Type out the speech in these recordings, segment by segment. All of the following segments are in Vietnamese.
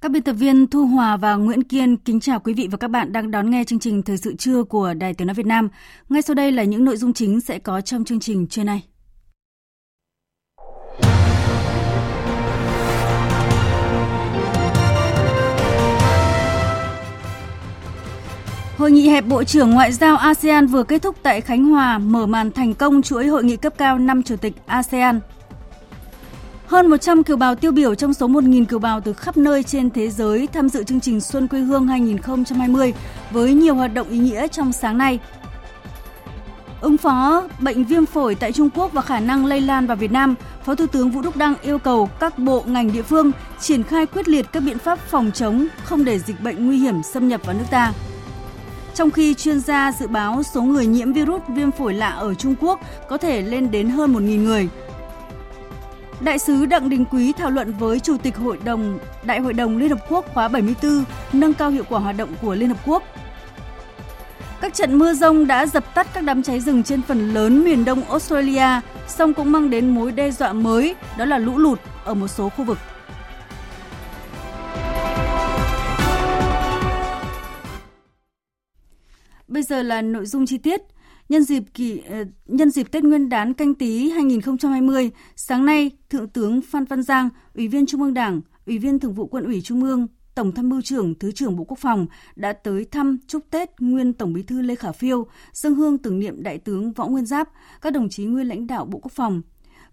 Các biên tập viên Thu Hòa và Nguyễn Kiên kính chào quý vị và các bạn đang đón nghe chương trình Thời sự trưa của Đài Tiếng Nói Việt Nam. Ngay sau đây là những nội dung chính sẽ có trong chương trình trưa nay. Hội nghị hẹp Bộ trưởng Ngoại giao ASEAN vừa kết thúc tại Khánh Hòa, mở màn thành công chuỗi hội nghị cấp cao năm chủ tịch ASEAN hơn 100 kiều bào tiêu biểu trong số 1.000 kiều bào từ khắp nơi trên thế giới tham dự chương trình Xuân quê hương 2020 với nhiều hoạt động ý nghĩa trong sáng nay. Ứng phó bệnh viêm phổi tại Trung Quốc và khả năng lây lan vào Việt Nam, Phó Thủ tướng Vũ Đức Đăng yêu cầu các bộ ngành địa phương triển khai quyết liệt các biện pháp phòng chống, không để dịch bệnh nguy hiểm xâm nhập vào nước ta. Trong khi chuyên gia dự báo số người nhiễm virus viêm phổi lạ ở Trung Quốc có thể lên đến hơn 1.000 người, Đại sứ Đặng Đình Quý thảo luận với Chủ tịch Hội đồng Đại hội đồng Liên Hợp Quốc khóa 74 nâng cao hiệu quả hoạt động của Liên Hợp Quốc. Các trận mưa rông đã dập tắt các đám cháy rừng trên phần lớn miền đông Australia, song cũng mang đến mối đe dọa mới, đó là lũ lụt ở một số khu vực. Bây giờ là nội dung chi tiết. Nhân dịp kỳ ờ, nhân dịp Tết Nguyên đán canh tí 2020, sáng nay, Thượng tướng Phan Văn Giang, Ủy viên Trung ương Đảng, Ủy viên Thường vụ Quân ủy Trung ương, Tổng tham mưu trưởng, Thứ trưởng Bộ Quốc phòng đã tới thăm chúc Tết nguyên Tổng Bí thư Lê Khả Phiêu, dân hương tưởng niệm Đại tướng Võ Nguyên Giáp, các đồng chí nguyên lãnh đạo Bộ Quốc phòng,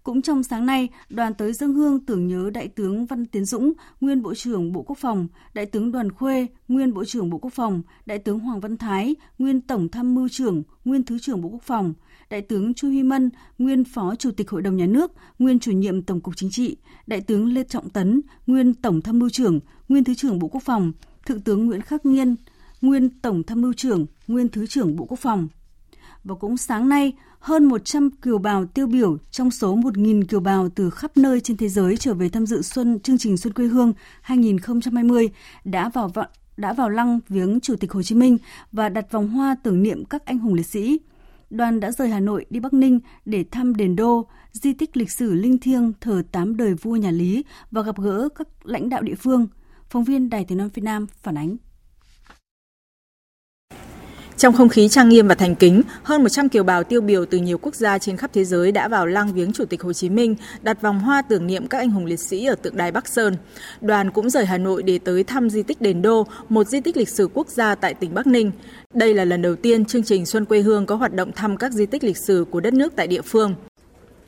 cũng trong sáng nay, đoàn tới dân hương tưởng nhớ Đại tướng Văn Tiến Dũng, nguyên Bộ trưởng Bộ Quốc phòng, Đại tướng Đoàn Khuê, nguyên Bộ trưởng Bộ Quốc phòng, Đại tướng Hoàng Văn Thái, nguyên Tổng tham mưu trưởng, nguyên Thứ trưởng Bộ Quốc phòng, Đại tướng Chu Huy Mân, nguyên Phó Chủ tịch Hội đồng Nhà nước, nguyên Chủ nhiệm Tổng cục Chính trị, Đại tướng Lê Trọng Tấn, nguyên Tổng tham mưu trưởng, nguyên Thứ trưởng Bộ Quốc phòng, Thượng tướng Nguyễn Khắc Nghiên, nguyên Tổng tham mưu trưởng, nguyên Thứ trưởng Bộ Quốc phòng. Và cũng sáng nay, hơn 100 kiều bào tiêu biểu trong số 1.000 kiều bào từ khắp nơi trên thế giới trở về tham dự xuân chương trình Xuân quê hương 2020 đã vào đã vào lăng viếng Chủ tịch Hồ Chí Minh và đặt vòng hoa tưởng niệm các anh hùng liệt sĩ. Đoàn đã rời Hà Nội đi Bắc Ninh để thăm đền đô, di tích lịch sử linh thiêng thờ tám đời vua nhà Lý và gặp gỡ các lãnh đạo địa phương. Phóng viên Đài Tiếng nói Việt Nam phản ánh. Trong không khí trang nghiêm và thành kính, hơn 100 kiều bào tiêu biểu từ nhiều quốc gia trên khắp thế giới đã vào lăng viếng Chủ tịch Hồ Chí Minh, đặt vòng hoa tưởng niệm các anh hùng liệt sĩ ở tượng đài Bắc Sơn. Đoàn cũng rời Hà Nội để tới thăm di tích Đền Đô, một di tích lịch sử quốc gia tại tỉnh Bắc Ninh. Đây là lần đầu tiên chương trình Xuân quê hương có hoạt động thăm các di tích lịch sử của đất nước tại địa phương.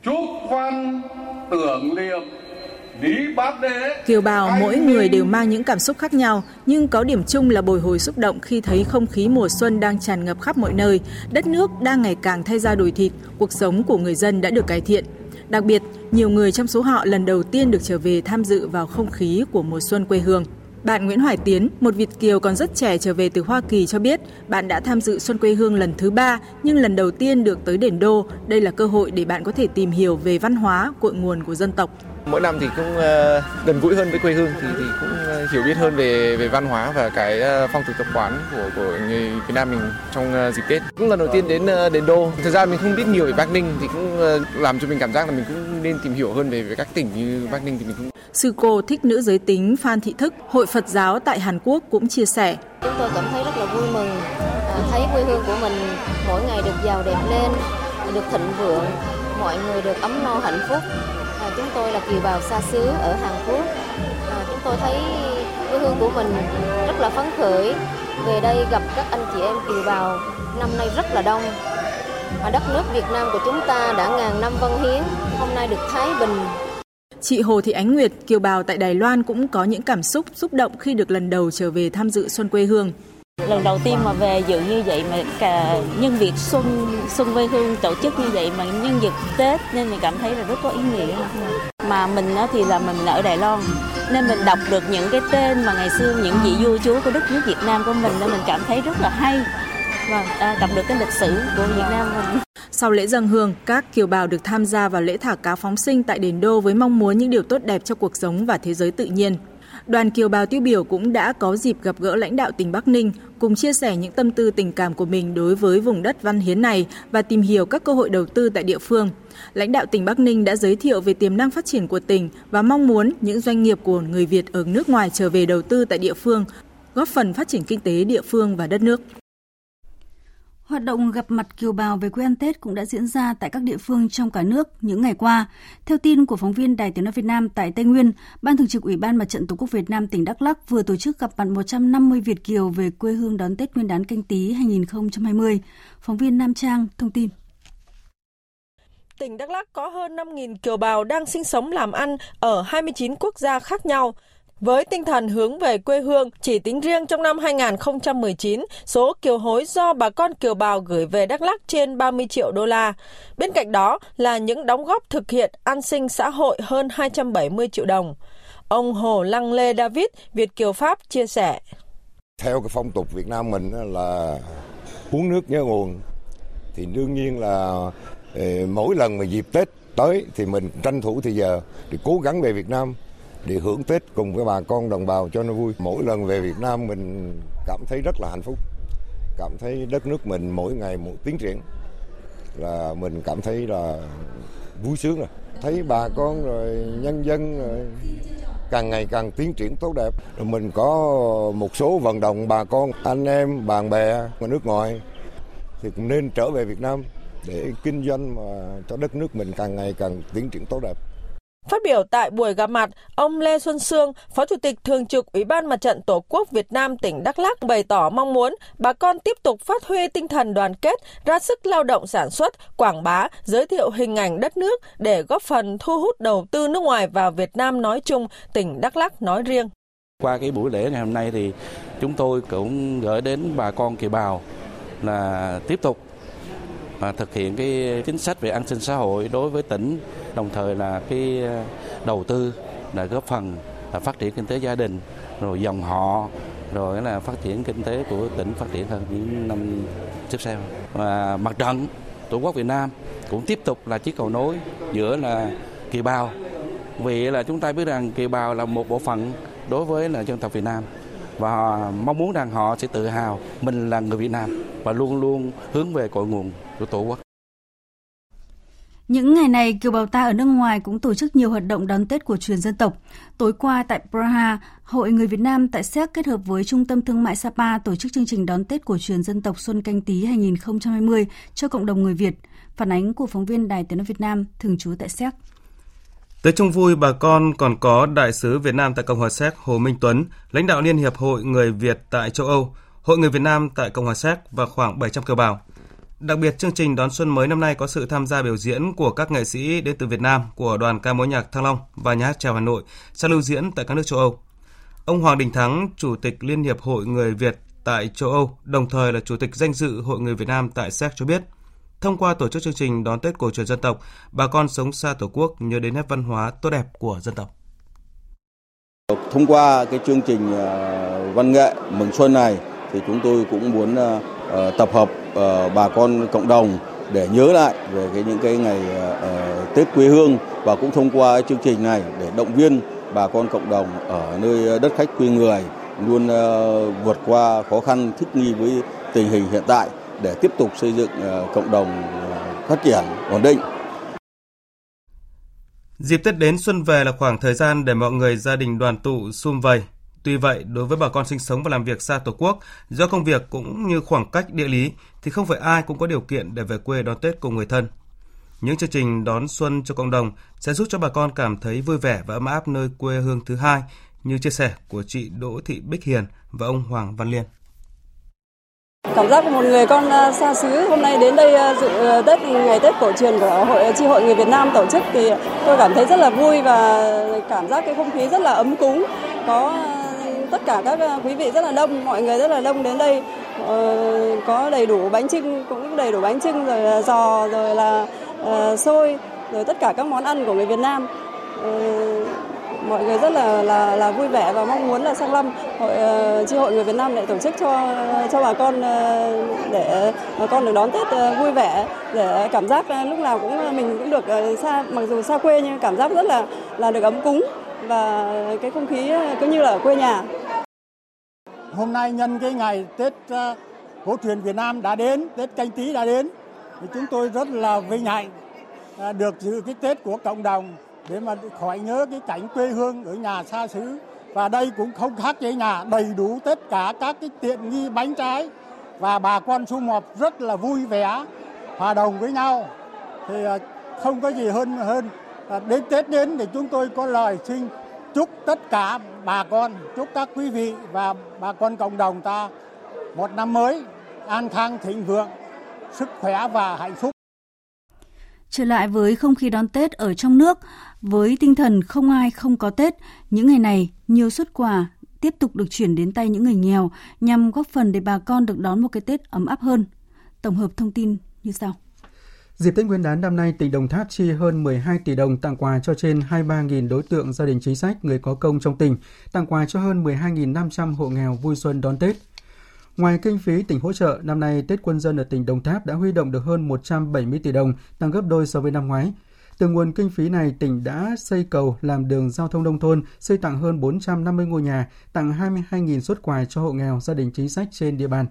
Chúc văn tưởng niệm Kiều bào mỗi người đều mang những cảm xúc khác nhau, nhưng có điểm chung là bồi hồi xúc động khi thấy không khí mùa xuân đang tràn ngập khắp mọi nơi, đất nước đang ngày càng thay ra đổi thịt, cuộc sống của người dân đã được cải thiện. Đặc biệt, nhiều người trong số họ lần đầu tiên được trở về tham dự vào không khí của mùa xuân quê hương. Bạn Nguyễn Hoài Tiến, một Việt Kiều còn rất trẻ trở về từ Hoa Kỳ cho biết, bạn đã tham dự Xuân quê hương lần thứ ba, nhưng lần đầu tiên được tới đền Đô. Đây là cơ hội để bạn có thể tìm hiểu về văn hóa, cội nguồn của dân tộc. Mỗi năm thì cũng uh, gần gũi hơn với quê hương thì, thì cũng uh, hiểu biết hơn về về văn hóa và cái uh, phong tục tập quán của của người Việt Nam mình trong dịp Tết. Cũng lần đầu tiên đến đền Đô. Thực ra mình không biết nhiều về Bắc Ninh thì cũng làm cho mình cảm giác là mình cũng nên tìm hiểu hơn về, về các tỉnh như Bắc Ninh thì mình cũng Sư cô thích nữ giới tính Phan Thị Thức, Hội Phật giáo tại Hàn Quốc cũng chia sẻ. Chúng tôi cảm thấy rất là vui mừng, thấy quê hương của mình mỗi ngày được giàu đẹp lên, được thịnh vượng, mọi người được ấm no hạnh phúc à, chúng tôi là kiều bào xa xứ ở Hàn Quốc à, chúng tôi thấy quê hương của mình rất là phấn khởi về đây gặp các anh chị em kiều bào năm nay rất là đông đất nước Việt Nam của chúng ta đã ngàn năm văn hiến, hôm nay được thái bình. Chị Hồ Thị Ánh Nguyệt, kiều bào tại Đài Loan cũng có những cảm xúc xúc động khi được lần đầu trở về tham dự Xuân quê hương. Lần đầu tiên mà về dự như vậy mà cả nhân việc xuân xuân quê hương tổ chức như vậy mà nhân dịp Tết nên mình cảm thấy là rất có ý nghĩa. Mà mình thì là mình ở Đài Loan nên mình đọc được những cái tên mà ngày xưa những vị vua chúa của đất nước Việt Nam của mình nên mình cảm thấy rất là hay. Vâng, à, đọc được cái lịch sử của Việt Nam mình. Sau lễ dân hương, các kiều bào được tham gia vào lễ thả cá phóng sinh tại đền đô với mong muốn những điều tốt đẹp cho cuộc sống và thế giới tự nhiên. Đoàn kiều bào tiêu biểu cũng đã có dịp gặp gỡ lãnh đạo tỉnh Bắc Ninh, cùng chia sẻ những tâm tư tình cảm của mình đối với vùng đất văn hiến này và tìm hiểu các cơ hội đầu tư tại địa phương. Lãnh đạo tỉnh Bắc Ninh đã giới thiệu về tiềm năng phát triển của tỉnh và mong muốn những doanh nghiệp của người Việt ở nước ngoài trở về đầu tư tại địa phương, góp phần phát triển kinh tế địa phương và đất nước. Hoạt động gặp mặt kiều bào về quê ăn Tết cũng đã diễn ra tại các địa phương trong cả nước những ngày qua. Theo tin của phóng viên Đài Tiếng nói Việt Nam tại Tây Nguyên, Ban Thường trực Ủy ban Mặt trận Tổ quốc Việt Nam tỉnh Đắk Lắk vừa tổ chức gặp mặt 150 Việt kiều về quê hương đón Tết Nguyên đán Canh Tý 2020. Phóng viên Nam Trang thông tin. Tỉnh Đắk Lắk có hơn 5.000 kiều bào đang sinh sống làm ăn ở 29 quốc gia khác nhau. Với tinh thần hướng về quê hương, chỉ tính riêng trong năm 2019, số kiều hối do bà con kiều bào gửi về Đắk Lắk trên 30 triệu đô la. Bên cạnh đó là những đóng góp thực hiện an sinh xã hội hơn 270 triệu đồng. Ông Hồ Lăng Lê David, Việt Kiều Pháp chia sẻ. Theo cái phong tục Việt Nam mình là uống nước nhớ nguồn, thì đương nhiên là ờ, mỗi lần mà dịp Tết tới thì mình tranh thủ thì giờ thì cố gắng về Việt Nam để hưởng Tết cùng với bà con đồng bào cho nó vui. Mỗi lần về Việt Nam mình cảm thấy rất là hạnh phúc, cảm thấy đất nước mình mỗi ngày một tiến triển là mình cảm thấy là vui sướng rồi. Thấy bà con rồi nhân dân rồi càng ngày càng tiến triển tốt đẹp. Rồi mình có một số vận động bà con, anh em, bạn bè ở nước ngoài thì cũng nên trở về Việt Nam để kinh doanh mà cho đất nước mình càng ngày càng tiến triển tốt đẹp. Phát biểu tại buổi gặp mặt, ông Lê Xuân Sương, Phó Chủ tịch Thường trực Ủy ban Mặt trận Tổ quốc Việt Nam tỉnh Đắk Lắk bày tỏ mong muốn bà con tiếp tục phát huy tinh thần đoàn kết, ra sức lao động sản xuất, quảng bá, giới thiệu hình ảnh đất nước để góp phần thu hút đầu tư nước ngoài vào Việt Nam nói chung, tỉnh Đắk Lắk nói riêng. Qua cái buổi lễ ngày hôm nay thì chúng tôi cũng gửi đến bà con kiều bào là tiếp tục và thực hiện cái chính sách về an sinh xã hội đối với tỉnh, đồng thời là cái à, đầu tư là góp phần là phát triển kinh tế gia đình, rồi dòng họ, rồi là phát triển kinh tế của tỉnh phát triển hơn những năm tiếp theo và mặt trận tổ quốc Việt Nam cũng tiếp tục là chiếc cầu nối giữa là kiều bào. Vì là chúng ta biết rằng kiều bào là một bộ phận đối với là dân tộc Việt Nam và mong muốn rằng họ sẽ tự hào mình là người Việt Nam và luôn luôn hướng về cội nguồn của tổ quốc. Những ngày này, kiều bào ta ở nước ngoài cũng tổ chức nhiều hoạt động đón Tết của truyền dân tộc. Tối qua tại Praha, Hội Người Việt Nam tại Séc kết hợp với Trung tâm Thương mại Sapa tổ chức chương trình đón Tết của truyền dân tộc Xuân Canh Tý 2020 cho cộng đồng người Việt. Phản ánh của phóng viên Đài Tiếng nói Việt Nam thường trú tại Séc. Tới chung vui, bà con còn có Đại sứ Việt Nam tại Cộng hòa Séc Hồ Minh Tuấn, lãnh đạo Liên hiệp Hội Người Việt tại châu Âu, Hội Người Việt Nam tại Cộng hòa Séc và khoảng 700 kiều bào. Đặc biệt, chương trình đón xuân mới năm nay có sự tham gia biểu diễn của các nghệ sĩ đến từ Việt Nam của đoàn ca mối nhạc Thăng Long và nhà hát chào Hà Nội sẽ lưu diễn tại các nước châu Âu. Ông Hoàng Đình Thắng, Chủ tịch Liên hiệp Hội Người Việt tại châu Âu, đồng thời là Chủ tịch danh dự Hội Người Việt Nam tại Séc cho biết, thông qua tổ chức chương trình đón Tết cổ truyền dân tộc, bà con sống xa Tổ quốc nhớ đến nét văn hóa tốt đẹp của dân tộc. Thông qua cái chương trình ờ, văn nghệ mừng xuân này thì chúng tôi cũng muốn ờ, ờ, tập hợp Ờ, bà con cộng đồng để nhớ lại về cái những cái ngày ờ, ờ, Tết quê hương và cũng thông qua chương trình này để động viên bà con cộng đồng ở nơi đất khách quê người luôn vượt qua khó khăn thích nghi với tình hình hiện tại để tiếp tục xây dựng cộng đồng phát triển ổn định. Dịp Tết đến xuân về là khoảng thời gian để mọi người gia đình đoàn tụ sum vầy, Tuy vậy, đối với bà con sinh sống và làm việc xa Tổ quốc, do công việc cũng như khoảng cách địa lý, thì không phải ai cũng có điều kiện để về quê đón Tết cùng người thân. Những chương trình đón xuân cho cộng đồng sẽ giúp cho bà con cảm thấy vui vẻ và ấm áp nơi quê hương thứ hai, như chia sẻ của chị Đỗ Thị Bích Hiền và ông Hoàng Văn Liên. Cảm giác của một người con à, xa xứ hôm nay đến đây à, dự à, Tết ngày Tết cổ truyền của hội tri hội người Việt Nam tổ chức thì tôi cảm thấy rất là vui và cảm giác cái không khí rất là ấm cúng. Có tất cả các ờ, quý vị rất là đông, mọi người rất là đông đến đây. Ờ, có đầy đủ bánh trưng cũng đầy đủ bánh trưng rồi là giò rồi là uh, xôi rồi tất cả các món ăn của người Việt Nam. ờ, mọi người rất là là là vui vẻ và mong muốn là sang năm hội ờ, uh, chi hội người Việt Nam lại tổ chức cho cho bà con uh, để bà con được đón Tết uh, vui vẻ để cảm giác uh, lúc nào cũng mình cũng được uh, xa mặc dù xa quê nhưng cảm giác rất là là được ấm cúng và cái không khí cứ như là ở quê nhà. Hôm nay nhân cái ngày Tết ờ, cổ truyền Việt Nam đã đến, Tết canh tí đã đến thì chúng tôi rất là vinh hạnh ờ, được dự cái Tết của cộng đồng để mà khỏi nhớ cái cảnh quê hương ở nhà xa xứ. Và đây cũng không khác với nhà đầy đủ tất cả các cái tiện nghi bánh trái. Và bà con sum họp rất là vui vẻ hòa đồng với nhau. Thì ờ, không có gì hơn hơn đến Tết đến thì chúng tôi có lời xin chúc tất cả bà con chúc các quý vị và bà con cộng đồng ta một năm mới an khang thịnh vượng sức khỏe và hạnh phúc Trở lại với không khí đón Tết ở trong nước, với tinh thần không ai không có Tết, những ngày này nhiều xuất quà tiếp tục được chuyển đến tay những người nghèo nhằm góp phần để bà con được đón một cái Tết ấm áp hơn. Tổng hợp thông tin như sau. Dịp Tết Nguyên đán năm nay, tỉnh Đồng Tháp chi hơn 12 tỷ đồng tặng quà cho trên 23.000 đối tượng gia đình chính sách, người có công trong tỉnh, tặng quà cho hơn 12.500 hộ nghèo vui xuân đón Tết. Ngoài kinh phí tỉnh hỗ trợ, năm nay Tết quân dân ở tỉnh Đồng Tháp đã huy động được hơn 170 tỷ đồng, tăng gấp đôi so với năm ngoái. Từ nguồn kinh phí này, tỉnh đã xây cầu, làm đường giao thông nông thôn, xây tặng hơn 450 ngôi nhà, tặng 22.000 xuất quà cho hộ nghèo, gia đình chính sách trên địa bàn.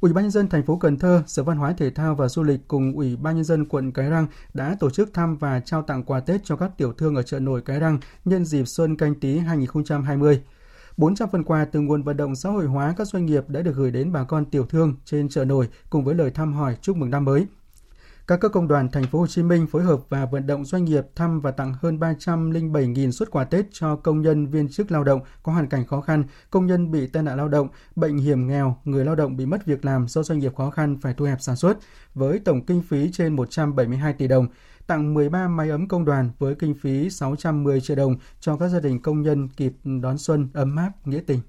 Ủy ban nhân dân thành phố Cần Thơ, Sở Văn hóa Thể thao và Du lịch cùng Ủy ban nhân dân quận Cái Răng đã tổ chức thăm và trao tặng quà Tết cho các tiểu thương ở chợ nổi Cái Răng nhân dịp Xuân Canh Tý 2020. 400 phần quà từ nguồn vận động xã hội hóa các doanh nghiệp đã được gửi đến bà con tiểu thương trên chợ nổi cùng với lời thăm hỏi chúc mừng năm mới. Các cơ công đoàn thành phố Hồ Chí Minh phối hợp và vận động doanh nghiệp thăm và tặng hơn 307.000 xuất quà Tết cho công nhân viên chức lao động có hoàn cảnh khó khăn, công nhân bị tai nạn lao động, bệnh hiểm nghèo, người lao động bị mất việc làm do doanh nghiệp khó khăn phải thu hẹp sản xuất với tổng kinh phí trên 172 tỷ đồng tặng 13 máy ấm công đoàn với kinh phí 610 triệu đồng cho các gia đình công nhân kịp đón xuân ấm áp, nghĩa tình.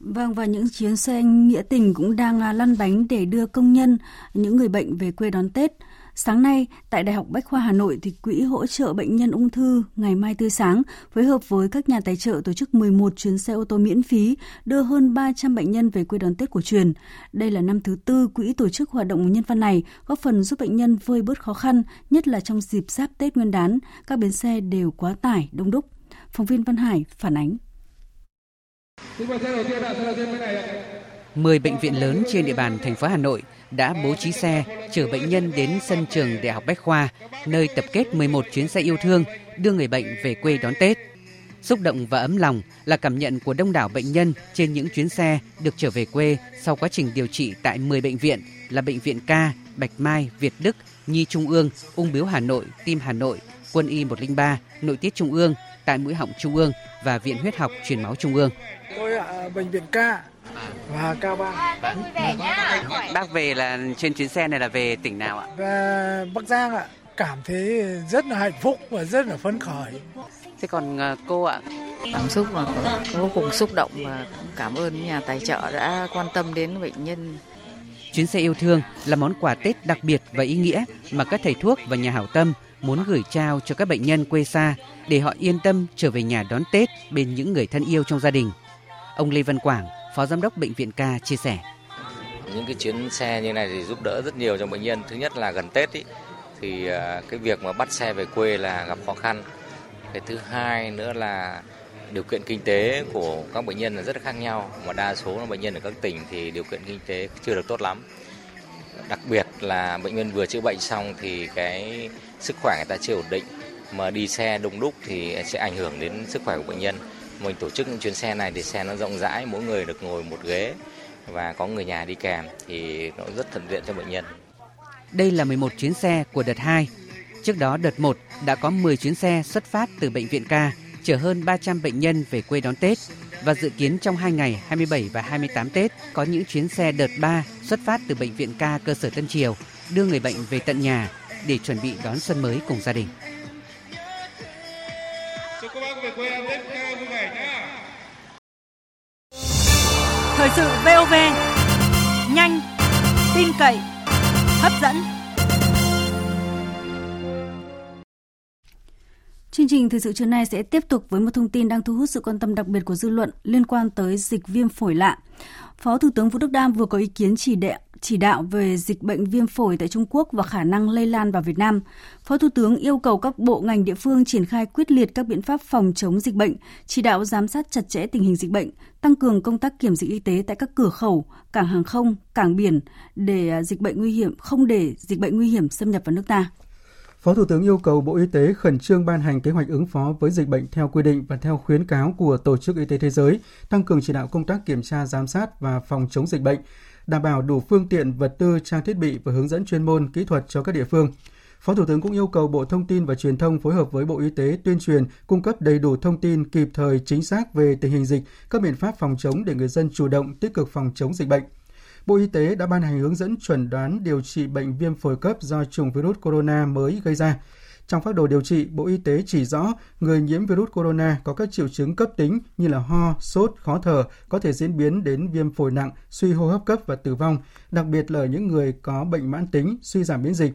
Vâng, và những chuyến xe nghĩa tình cũng đang à, lăn bánh để đưa công nhân, những người bệnh về quê đón Tết. Sáng nay, tại Đại học Bách khoa Hà Nội thì Quỹ hỗ trợ bệnh nhân ung thư Ngày Mai Tươi Sáng phối hợp với các nhà tài trợ tổ chức 11 chuyến xe ô tô miễn phí đưa hơn 300 bệnh nhân về quê đón Tết cổ truyền. Đây là năm thứ tư Quỹ tổ chức hoạt động nhân văn này, góp phần giúp bệnh nhân vơi bớt khó khăn, nhất là trong dịp giáp Tết Nguyên đán, các bến xe đều quá tải, đông đúc. Phóng viên Văn Hải phản ánh. 10 bệnh viện lớn trên địa bàn thành phố Hà Nội đã bố trí xe chở bệnh nhân đến sân trường Đại học Bách Khoa, nơi tập kết 11 chuyến xe yêu thương đưa người bệnh về quê đón Tết. Xúc động và ấm lòng là cảm nhận của đông đảo bệnh nhân trên những chuyến xe được trở về quê sau quá trình điều trị tại 10 bệnh viện là Bệnh viện Ca, Bạch Mai, Việt Đức, Nhi Trung ương, Ung biếu Hà Nội, Tim Hà Nội, Quân y 103, Nội tiết Trung ương, tại mũi họng Trung ương và Viện Huyết học Truyền máu Trung ương. Tôi ở bệnh viện Ca và Ca Ba. Bác về là trên chuyến xe này là về tỉnh nào ạ? Về Bắc Giang ạ. Cảm thấy rất là hạnh phúc và rất là phấn khởi. Thế còn à, cô ạ? Cảm xúc mà vô cùng xúc động và cảm ơn nhà tài trợ đã quan tâm đến bệnh nhân. Chuyến xe yêu thương là món quà Tết đặc biệt và ý nghĩa mà các thầy thuốc và nhà hảo tâm muốn gửi trao cho các bệnh nhân quê xa để họ yên tâm trở về nhà đón Tết bên những người thân yêu trong gia đình. Ông Lê Văn Quảng, Phó Giám đốc Bệnh viện Ca chia sẻ. Những cái chuyến xe như này thì giúp đỡ rất nhiều cho bệnh nhân. Thứ nhất là gần Tết ý, thì à, cái việc mà bắt xe về quê là gặp khó khăn. Cái thứ hai nữa là điều kiện kinh tế của các bệnh nhân là rất khác nhau. Mà đa số là bệnh nhân ở các tỉnh thì điều kiện kinh tế chưa được tốt lắm. Đặc biệt là bệnh nhân vừa chữa bệnh xong thì cái sức khỏe người ta chưa ổn định mà đi xe đông đúc thì sẽ ảnh hưởng đến sức khỏe của bệnh nhân. Mình tổ chức những chuyến xe này thì xe nó rộng rãi, mỗi người được ngồi một ghế và có người nhà đi kèm thì nó rất thuận tiện cho bệnh nhân. Đây là 11 chuyến xe của đợt 2. Trước đó đợt 1 đã có 10 chuyến xe xuất phát từ bệnh viện ca chở hơn 300 bệnh nhân về quê đón Tết. và dự kiến trong 2 ngày 27 và 28 Tết có những chuyến xe đợt 3 xuất phát từ bệnh viện ca cơ sở Tân Triều đưa người bệnh về tận nhà để chuẩn bị đón xuân mới cùng gia đình. Thời sự VOV nhanh, tin cậy, hấp dẫn. Chương trình thời sự trưa nay sẽ tiếp tục với một thông tin đang thu hút sự quan tâm đặc biệt của dư luận liên quan tới dịch viêm phổi lạ. Phó Thủ tướng Vũ Đức Đam vừa có ý kiến chỉ đạo chỉ đạo về dịch bệnh viêm phổi tại Trung Quốc và khả năng lây lan vào Việt Nam. Phó Thủ tướng yêu cầu các bộ ngành địa phương triển khai quyết liệt các biện pháp phòng chống dịch bệnh, chỉ đạo giám sát chặt chẽ tình hình dịch bệnh, tăng cường công tác kiểm dịch y tế tại các cửa khẩu, cảng hàng không, cảng biển để à, dịch bệnh nguy hiểm không để dịch bệnh nguy hiểm xâm nhập vào nước ta. Phó Thủ tướng yêu cầu Bộ Y tế khẩn trương ban hành kế hoạch ứng phó với dịch bệnh theo quy định và theo khuyến cáo của Tổ chức Y tế Thế giới, tăng cường chỉ đạo công tác kiểm tra, giám sát và phòng chống dịch bệnh, đảm bảo đủ phương tiện, vật tư, trang thiết bị và hướng dẫn chuyên môn, kỹ thuật cho các địa phương. Phó Thủ tướng cũng yêu cầu Bộ Thông tin và Truyền thông phối hợp với Bộ Y tế tuyên truyền, cung cấp đầy đủ thông tin kịp thời chính xác về tình hình dịch, các biện pháp phòng chống để người dân chủ động tích cực phòng chống dịch bệnh. Bộ Y tế đã ban hành hướng dẫn chuẩn đoán điều trị bệnh viêm phổi cấp do chủng virus corona mới gây ra. Trong phác đồ điều trị, Bộ Y tế chỉ rõ người nhiễm virus corona có các triệu chứng cấp tính như là ho, sốt, khó thở, có thể diễn biến đến viêm phổi nặng, suy hô hấp cấp và tử vong, đặc biệt là những người có bệnh mãn tính, suy giảm miễn dịch.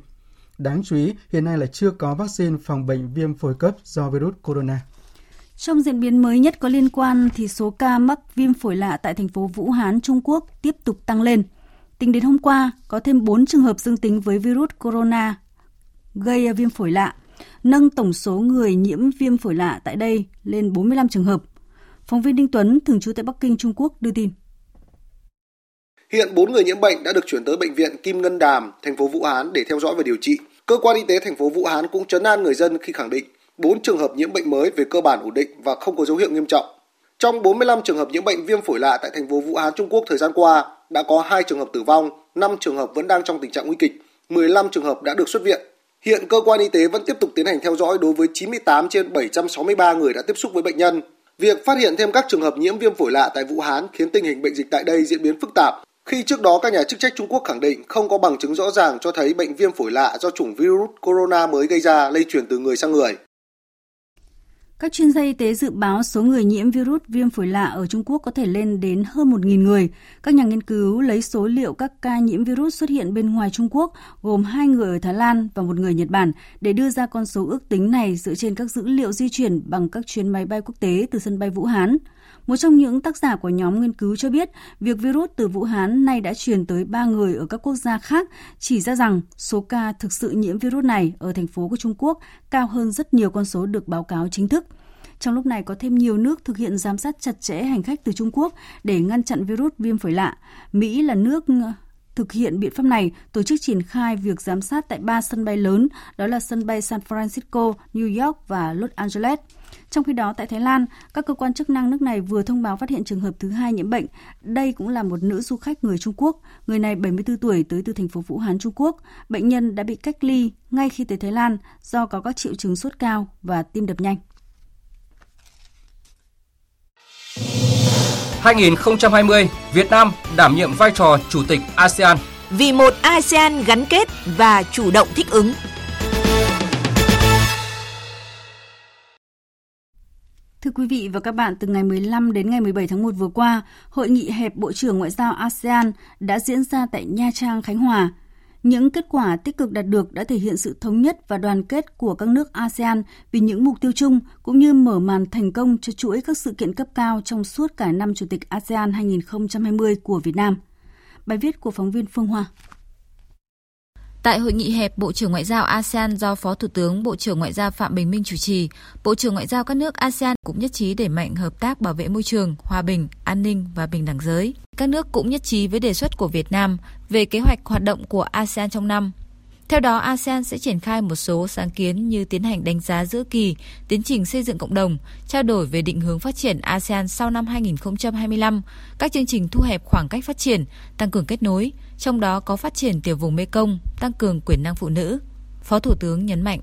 Đáng chú ý, hiện nay là chưa có vaccine phòng bệnh viêm phổi cấp do virus corona. Trong diễn biến mới nhất có liên quan thì số ca mắc viêm phổi lạ tại thành phố Vũ Hán, Trung Quốc tiếp tục tăng lên. Tính đến hôm qua, có thêm 4 trường hợp dương tính với virus corona gây viêm phổi lạ, nâng tổng số người nhiễm viêm phổi lạ tại đây lên 45 trường hợp. Phóng viên Đinh Tuấn, thường trú tại Bắc Kinh, Trung Quốc đưa tin. Hiện 4 người nhiễm bệnh đã được chuyển tới bệnh viện Kim Ngân Đàm, thành phố Vũ Hán để theo dõi và điều trị. Cơ quan y tế thành phố Vũ Hán cũng chấn an người dân khi khẳng định 4 trường hợp nhiễm bệnh mới về cơ bản ổn định và không có dấu hiệu nghiêm trọng. Trong 45 trường hợp nhiễm bệnh viêm phổi lạ tại thành phố Vũ Hán, Trung Quốc thời gian qua, đã có 2 trường hợp tử vong, 5 trường hợp vẫn đang trong tình trạng nguy kịch, 15 trường hợp đã được xuất viện. Hiện cơ quan y tế vẫn tiếp tục tiến hành theo dõi đối với 98 trên 763 người đã tiếp xúc với bệnh nhân. Việc phát hiện thêm các trường hợp nhiễm viêm phổi lạ tại Vũ Hán khiến tình hình bệnh dịch tại đây diễn biến phức tạp. Khi trước đó các nhà chức trách Trung Quốc khẳng định không có bằng chứng rõ ràng cho thấy bệnh viêm phổi lạ do chủng virus corona mới gây ra lây truyền từ người sang người. Các chuyên gia y tế dự báo số người nhiễm virus viêm phổi lạ ở Trung Quốc có thể lên đến hơn 1.000 người. Các nhà nghiên cứu lấy số liệu các ca nhiễm virus xuất hiện bên ngoài Trung Quốc, gồm hai người ở Thái Lan và một người Nhật Bản, để đưa ra con số ước tính này dựa trên các dữ liệu di chuyển bằng các chuyến máy bay quốc tế từ sân bay Vũ Hán. Một trong những tác giả của nhóm nghiên cứu cho biết, việc virus từ Vũ Hán nay đã truyền tới 3 người ở các quốc gia khác, chỉ ra rằng số ca thực sự nhiễm virus này ở thành phố của Trung Quốc cao hơn rất nhiều con số được báo cáo chính thức. Trong lúc này có thêm nhiều nước thực hiện giám sát chặt chẽ hành khách từ Trung Quốc để ngăn chặn virus viêm phổi lạ. Mỹ là nước thực hiện biện pháp này, tổ chức triển khai việc giám sát tại ba sân bay lớn, đó là sân bay San Francisco, New York và Los Angeles. Trong khi đó, tại Thái Lan, các cơ quan chức năng nước này vừa thông báo phát hiện trường hợp thứ hai nhiễm bệnh. Đây cũng là một nữ du khách người Trung Quốc. Người này 74 tuổi tới từ thành phố Vũ Hán, Trung Quốc. Bệnh nhân đã bị cách ly ngay khi tới Thái Lan do có các triệu chứng sốt cao và tim đập nhanh. 2020, Việt Nam đảm nhiệm vai trò chủ tịch ASEAN. Vì một ASEAN gắn kết và chủ động thích ứng. Thưa quý vị và các bạn, từ ngày 15 đến ngày 17 tháng 1 vừa qua, Hội nghị hẹp Bộ trưởng Ngoại giao ASEAN đã diễn ra tại Nha Trang, Khánh Hòa. Những kết quả tích cực đạt được đã thể hiện sự thống nhất và đoàn kết của các nước ASEAN vì những mục tiêu chung cũng như mở màn thành công cho chuỗi các sự kiện cấp cao trong suốt cả năm Chủ tịch ASEAN 2020 của Việt Nam. Bài viết của phóng viên Phương Hoa. Tại hội nghị hẹp Bộ trưởng Ngoại giao ASEAN do Phó Thủ tướng Bộ trưởng Ngoại giao Phạm Bình Minh chủ trì, Bộ trưởng Ngoại giao các nước ASEAN cũng nhất trí đẩy mạnh hợp tác bảo vệ môi trường, hòa bình, an ninh và bình đẳng giới. Các nước cũng nhất trí với đề xuất của Việt Nam về kế hoạch hoạt động của ASEAN trong năm. Theo đó, ASEAN sẽ triển khai một số sáng kiến như tiến hành đánh giá giữa kỳ, tiến trình xây dựng cộng đồng, trao đổi về định hướng phát triển ASEAN sau năm 2025, các chương trình thu hẹp khoảng cách phát triển, tăng cường kết nối, trong đó có phát triển tiểu vùng Mekong, tăng cường quyền năng phụ nữ. Phó Thủ tướng nhấn mạnh.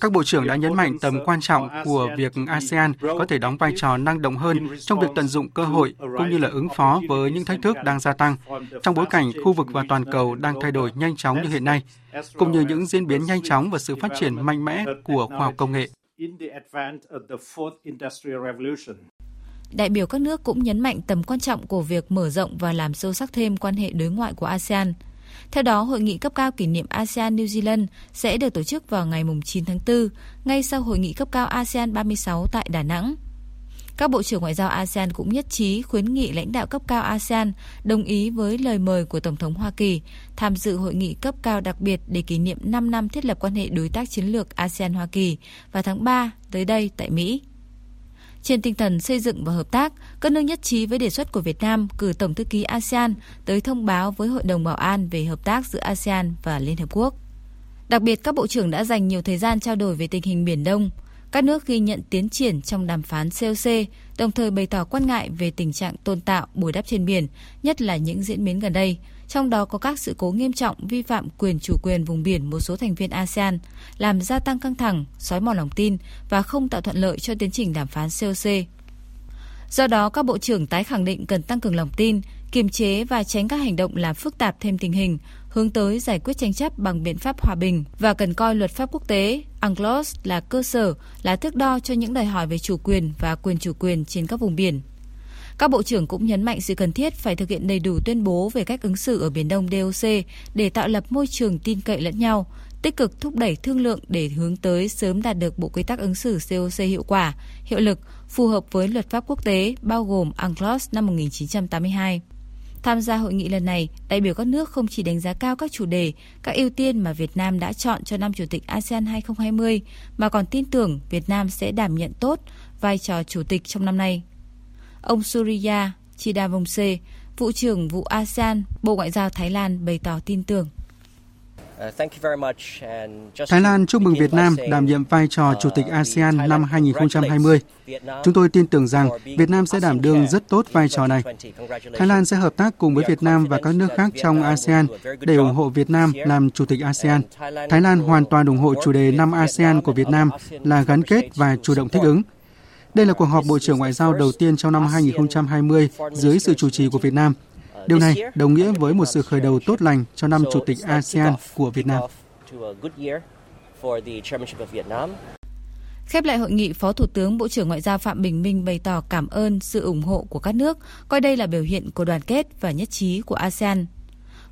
Các bộ trưởng đã nhấn mạnh tầm quan trọng của việc ASEAN có thể đóng vai trò năng động hơn trong việc tận dụng cơ hội cũng như là ứng phó với những thách thức đang gia tăng trong bối cảnh khu vực và toàn cầu đang thay đổi nhanh chóng như hiện nay, cũng như những diễn biến nhanh chóng và sự phát triển mạnh mẽ của khoa học công nghệ. Đại biểu các nước cũng nhấn mạnh tầm quan trọng của việc mở rộng và làm sâu sắc thêm quan hệ đối ngoại của ASEAN – theo đó, hội nghị cấp cao kỷ niệm ASEAN New Zealand sẽ được tổ chức vào ngày 9 tháng 4, ngay sau hội nghị cấp cao ASEAN 36 tại Đà Nẵng. Các bộ trưởng ngoại giao ASEAN cũng nhất trí khuyến nghị lãnh đạo cấp cao ASEAN đồng ý với lời mời của Tổng thống Hoa Kỳ tham dự hội nghị cấp cao đặc biệt để kỷ niệm 5 năm thiết lập quan hệ đối tác chiến lược ASEAN-Hoa Kỳ vào tháng 3 tới đây tại Mỹ. Trên tinh thần xây dựng và hợp tác, các nước nhất trí với đề xuất của Việt Nam cử Tổng thư ký ASEAN tới thông báo với Hội đồng Bảo an về hợp tác giữa ASEAN và Liên Hợp Quốc. Đặc biệt, các bộ trưởng đã dành nhiều thời gian trao đổi về tình hình Biển Đông. Các nước ghi nhận tiến triển trong đàm phán COC, đồng thời bày tỏ quan ngại về tình trạng tôn tạo bồi đắp trên biển, nhất là những diễn biến gần đây, trong đó có các sự cố nghiêm trọng vi phạm quyền chủ quyền vùng biển một số thành viên ASEAN, làm gia tăng căng thẳng, xói mòn lòng tin và không tạo thuận lợi cho tiến trình đàm phán COC. Do đó, các bộ trưởng tái khẳng định cần tăng cường lòng tin, kiềm chế và tránh các hành động làm phức tạp thêm tình hình, hướng tới giải quyết tranh chấp bằng biện pháp hòa bình và cần coi luật pháp quốc tế UNCLOS là cơ sở, là thước đo cho những đòi hỏi về chủ quyền và quyền chủ quyền trên các vùng biển. Các bộ trưởng cũng nhấn mạnh sự cần thiết phải thực hiện đầy đủ tuyên bố về cách ứng xử ở Biển Đông DOC để tạo lập môi trường tin cậy lẫn nhau, tích cực thúc đẩy thương lượng để hướng tới sớm đạt được bộ quy tắc ứng xử COC hiệu quả, hiệu lực, phù hợp với luật pháp quốc tế bao gồm UNCLOS năm 1982. Tham gia hội nghị lần này, đại biểu các nước không chỉ đánh giá cao các chủ đề, các ưu tiên mà Việt Nam đã chọn cho năm Chủ tịch ASEAN 2020, mà còn tin tưởng Việt Nam sẽ đảm nhận tốt vai trò Chủ tịch trong năm nay. Ông Suriya Chidavongse, vụ trưởng vụ ASEAN, Bộ Ngoại giao Thái Lan bày tỏ tin tưởng. Uh, Thái Lan chúc mừng Việt Nam đảm nhiệm vai trò Chủ tịch uh, ASEAN năm 2020. Chúng tôi tin tưởng rằng Việt Nam sẽ đảm đương rất tốt vai trò này. Thái Lan sẽ hợp tác cùng với Việt Nam và các nước khác trong ASEAN để ủng hộ Việt Nam làm Chủ tịch ASEAN. Thái Lan hoàn toàn ủng hộ chủ đề năm ASEAN của Việt Nam là gắn kết và chủ động thích ứng. Đây là cuộc họp Bộ trưởng Ngoại giao đầu tiên trong năm 2020 dưới sự chủ trì của Việt Nam. Điều này đồng nghĩa với một sự khởi đầu tốt lành cho năm Chủ tịch ASEAN của Việt Nam. Khép lại hội nghị, Phó Thủ tướng Bộ trưởng Ngoại giao Phạm Bình Minh bày tỏ cảm ơn sự ủng hộ của các nước, coi đây là biểu hiện của đoàn kết và nhất trí của ASEAN.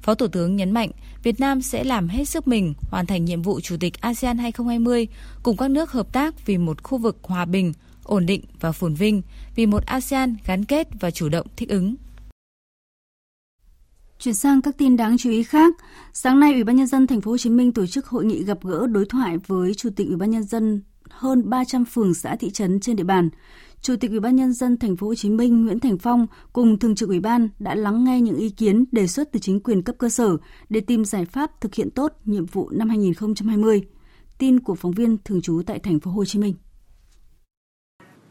Phó Thủ tướng nhấn mạnh, Việt Nam sẽ làm hết sức mình hoàn thành nhiệm vụ Chủ tịch ASEAN 2020 cùng các nước hợp tác vì một khu vực hòa bình, ổn định và phồn vinh, vì một ASEAN gắn kết và chủ động thích ứng. Chuyển sang các tin đáng chú ý khác, sáng nay Ủy ban nhân dân thành phố Hồ Chí Minh tổ chức hội nghị gặp gỡ đối thoại với Chủ tịch Ủy ban nhân dân hơn 300 phường xã thị trấn trên địa bàn. Chủ tịch Ủy ban nhân dân thành phố Hồ Chí Minh Nguyễn Thành Phong cùng thường trực ủy ban đã lắng nghe những ý kiến đề xuất từ chính quyền cấp cơ sở để tìm giải pháp thực hiện tốt nhiệm vụ năm 2020. Tin của phóng viên thường trú tại thành phố Hồ Chí Minh.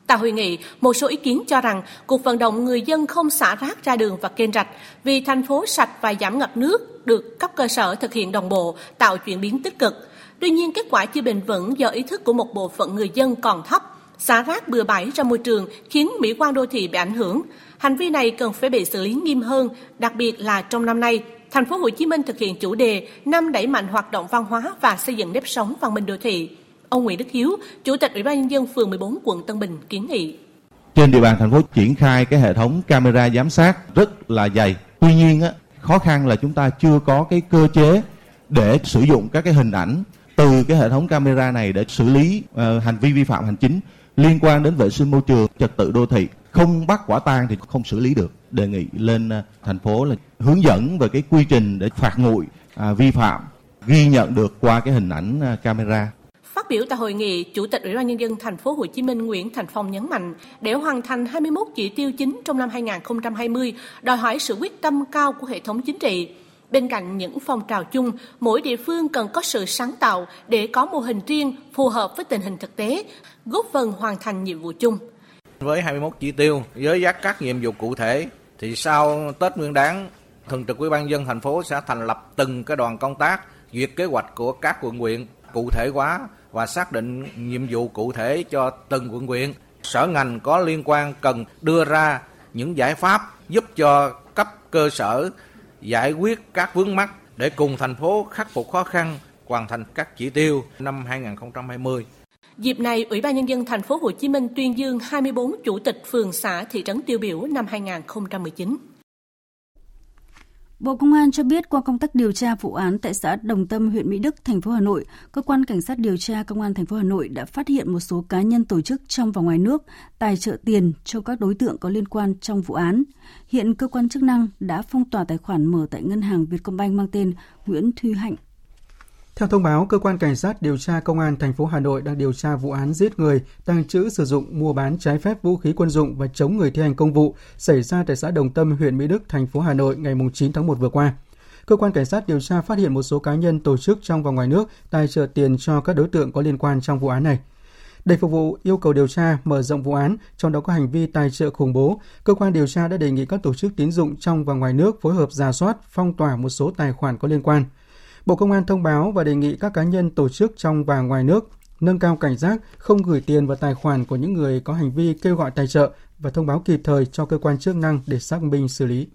Tại hội nghị, một số ý kiến cho rằng cuộc vận động người dân không xả rác ra đường và kênh rạch vì thành phố sạch và giảm ngập nước được cấp cơ sở thực hiện đồng bộ, tạo chuyển biến tích cực. Tuy nhiên, kết quả chưa bền vững do ý thức của một bộ phận người dân còn thấp, xả rác bừa bãi ra môi trường khiến mỹ quan đô thị bị ảnh hưởng. Hành vi này cần phải bị xử lý nghiêm hơn, đặc biệt là trong năm nay, thành phố Hồ Chí Minh thực hiện chủ đề năm đẩy mạnh hoạt động văn hóa và xây dựng nếp sống văn minh đô thị. Ông Nguyễn Đức Hiếu, Chủ tịch Ủy ban nhân dân phường 14 quận Tân Bình kiến nghị. Trên địa bàn thành phố triển khai cái hệ thống camera giám sát rất là dày. Tuy nhiên á, khó khăn là chúng ta chưa có cái cơ chế để sử dụng các cái hình ảnh từ cái hệ thống camera này để xử lý uh, hành vi vi phạm hành chính liên quan đến vệ sinh môi trường, trật tự đô thị. Không bắt quả tang thì không xử lý được. Đề nghị lên uh, thành phố là hướng dẫn về cái quy trình để phạt nguội uh, vi phạm ghi nhận được qua cái hình ảnh uh, camera Phát biểu tại hội nghị, Chủ tịch Ủy ban nhân dân thành phố Hồ Chí Minh Nguyễn Thành Phong nhấn mạnh, để hoàn thành 21 chỉ tiêu chính trong năm 2020 đòi hỏi sự quyết tâm cao của hệ thống chính trị. Bên cạnh những phong trào chung, mỗi địa phương cần có sự sáng tạo để có mô hình riêng phù hợp với tình hình thực tế, góp phần hoàn thành nhiệm vụ chung. Với 21 chỉ tiêu, với dắt các nhiệm vụ cụ thể, thì sau Tết Nguyên đán, Thường trực Ủy ban dân thành phố sẽ thành lập từng cái đoàn công tác duyệt kế hoạch của các quận huyện cụ thể hóa và xác định nhiệm vụ cụ thể cho từng quận huyện. Sở ngành có liên quan cần đưa ra những giải pháp giúp cho cấp cơ sở giải quyết các vướng mắc để cùng thành phố khắc phục khó khăn, hoàn thành các chỉ tiêu năm 2020. Dịp này, Ủy ban nhân dân thành phố Hồ Chí Minh tuyên dương 24 chủ tịch phường xã thị trấn tiêu biểu năm 2019. Bộ Công an cho biết qua công tác điều tra vụ án tại xã Đồng Tâm, huyện Mỹ Đức, thành phố Hà Nội, cơ quan cảnh sát điều tra công an thành phố Hà Nội đã phát hiện một số cá nhân tổ chức trong và ngoài nước tài trợ tiền cho các đối tượng có liên quan trong vụ án. Hiện cơ quan chức năng đã phong tỏa tài khoản mở tại ngân hàng Vietcombank mang tên Nguyễn Thuy Hạnh theo thông báo, cơ quan cảnh sát điều tra công an thành phố Hà Nội đang điều tra vụ án giết người, tàng trữ sử dụng mua bán trái phép vũ khí quân dụng và chống người thi hành công vụ xảy ra tại xã Đồng Tâm, huyện Mỹ Đức, thành phố Hà Nội ngày 9 tháng 1 vừa qua. Cơ quan cảnh sát điều tra phát hiện một số cá nhân tổ chức trong và ngoài nước tài trợ tiền cho các đối tượng có liên quan trong vụ án này. Để phục vụ yêu cầu điều tra, mở rộng vụ án, trong đó có hành vi tài trợ khủng bố, cơ quan điều tra đã đề nghị các tổ chức tín dụng trong và ngoài nước phối hợp giả soát, phong tỏa một số tài khoản có liên quan – Bộ Công an thông báo và đề nghị các cá nhân tổ chức trong và ngoài nước nâng cao cảnh giác, không gửi tiền vào tài khoản của những người có hành vi kêu gọi tài trợ và thông báo kịp thời cho cơ quan chức năng để xác minh xử lý.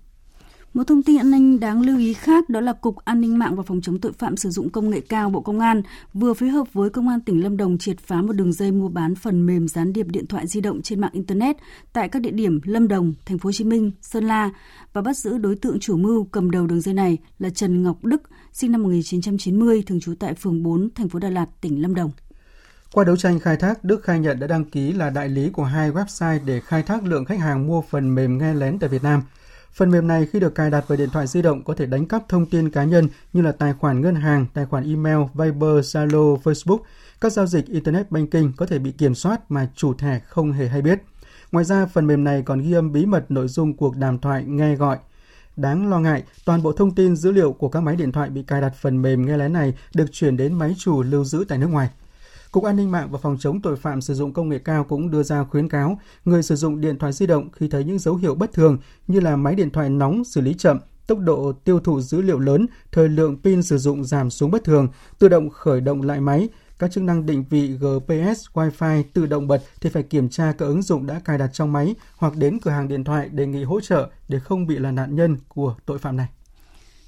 Một thông tin an ninh đáng lưu ý khác đó là Cục An ninh mạng và Phòng chống tội phạm sử dụng công nghệ cao Bộ Công an vừa phối hợp với Công an tỉnh Lâm Đồng triệt phá một đường dây mua bán phần mềm gián điệp điện thoại di động trên mạng Internet tại các địa điểm Lâm Đồng, Thành phố Hồ Chí Minh, Sơn La và bắt giữ đối tượng chủ mưu cầm đầu đường dây này là Trần Ngọc Đức, sinh năm 1990, thường trú tại phường 4, thành phố Đà Lạt, tỉnh Lâm Đồng. Qua đấu tranh khai thác, Đức khai nhận đã đăng ký là đại lý của hai website để khai thác lượng khách hàng mua phần mềm nghe lén tại Việt Nam – Phần mềm này khi được cài đặt vào điện thoại di động có thể đánh cắp thông tin cá nhân như là tài khoản ngân hàng, tài khoản email, Viber, Zalo, Facebook. Các giao dịch Internet Banking có thể bị kiểm soát mà chủ thẻ không hề hay biết. Ngoài ra, phần mềm này còn ghi âm bí mật nội dung cuộc đàm thoại nghe gọi. Đáng lo ngại, toàn bộ thông tin dữ liệu của các máy điện thoại bị cài đặt phần mềm nghe lén này được chuyển đến máy chủ lưu giữ tại nước ngoài. Cục An ninh mạng và Phòng chống tội phạm sử dụng công nghệ cao cũng đưa ra khuyến cáo người sử dụng điện thoại di động khi thấy những dấu hiệu bất thường như là máy điện thoại nóng xử lý chậm, tốc độ tiêu thụ dữ liệu lớn, thời lượng pin sử dụng giảm xuống bất thường, tự động khởi động lại máy, các chức năng định vị GPS, Wi-Fi tự động bật thì phải kiểm tra các ứng dụng đã cài đặt trong máy hoặc đến cửa hàng điện thoại đề nghị hỗ trợ để không bị là nạn nhân của tội phạm này.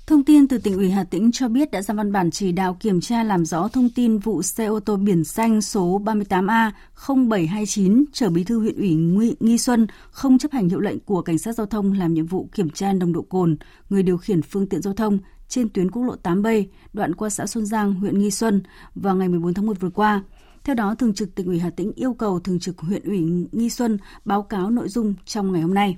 Thông tin từ tỉnh ủy Hà Tĩnh cho biết đã ra văn bản chỉ đạo kiểm tra làm rõ thông tin vụ xe ô tô biển xanh số 38A 0729 chở bí thư huyện ủy Nghi Xuân không chấp hành hiệu lệnh của cảnh sát giao thông làm nhiệm vụ kiểm tra nồng độ cồn người điều khiển phương tiện giao thông trên tuyến quốc lộ 8B đoạn qua xã Xuân Giang, huyện Nghi Xuân vào ngày 14 tháng 1 vừa qua. Theo đó, Thường trực tỉnh ủy Hà Tĩnh yêu cầu Thường trực huyện ủy Nghi Xuân báo cáo nội dung trong ngày hôm nay.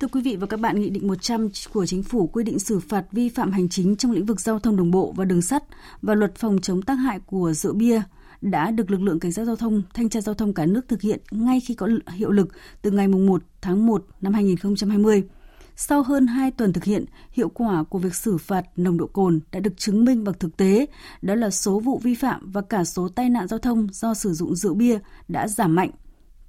Thưa quý vị và các bạn, Nghị định 100 của Chính phủ quy định xử phạt vi phạm hành chính trong lĩnh vực giao thông đường bộ và đường sắt và luật phòng chống tác hại của rượu bia đã được lực lượng cảnh sát giao thông, thanh tra giao thông cả nước thực hiện ngay khi có hiệu lực từ ngày 1 tháng 1 năm 2020. Sau hơn 2 tuần thực hiện, hiệu quả của việc xử phạt nồng độ cồn đã được chứng minh bằng thực tế, đó là số vụ vi phạm và cả số tai nạn giao thông do sử dụng rượu bia đã giảm mạnh.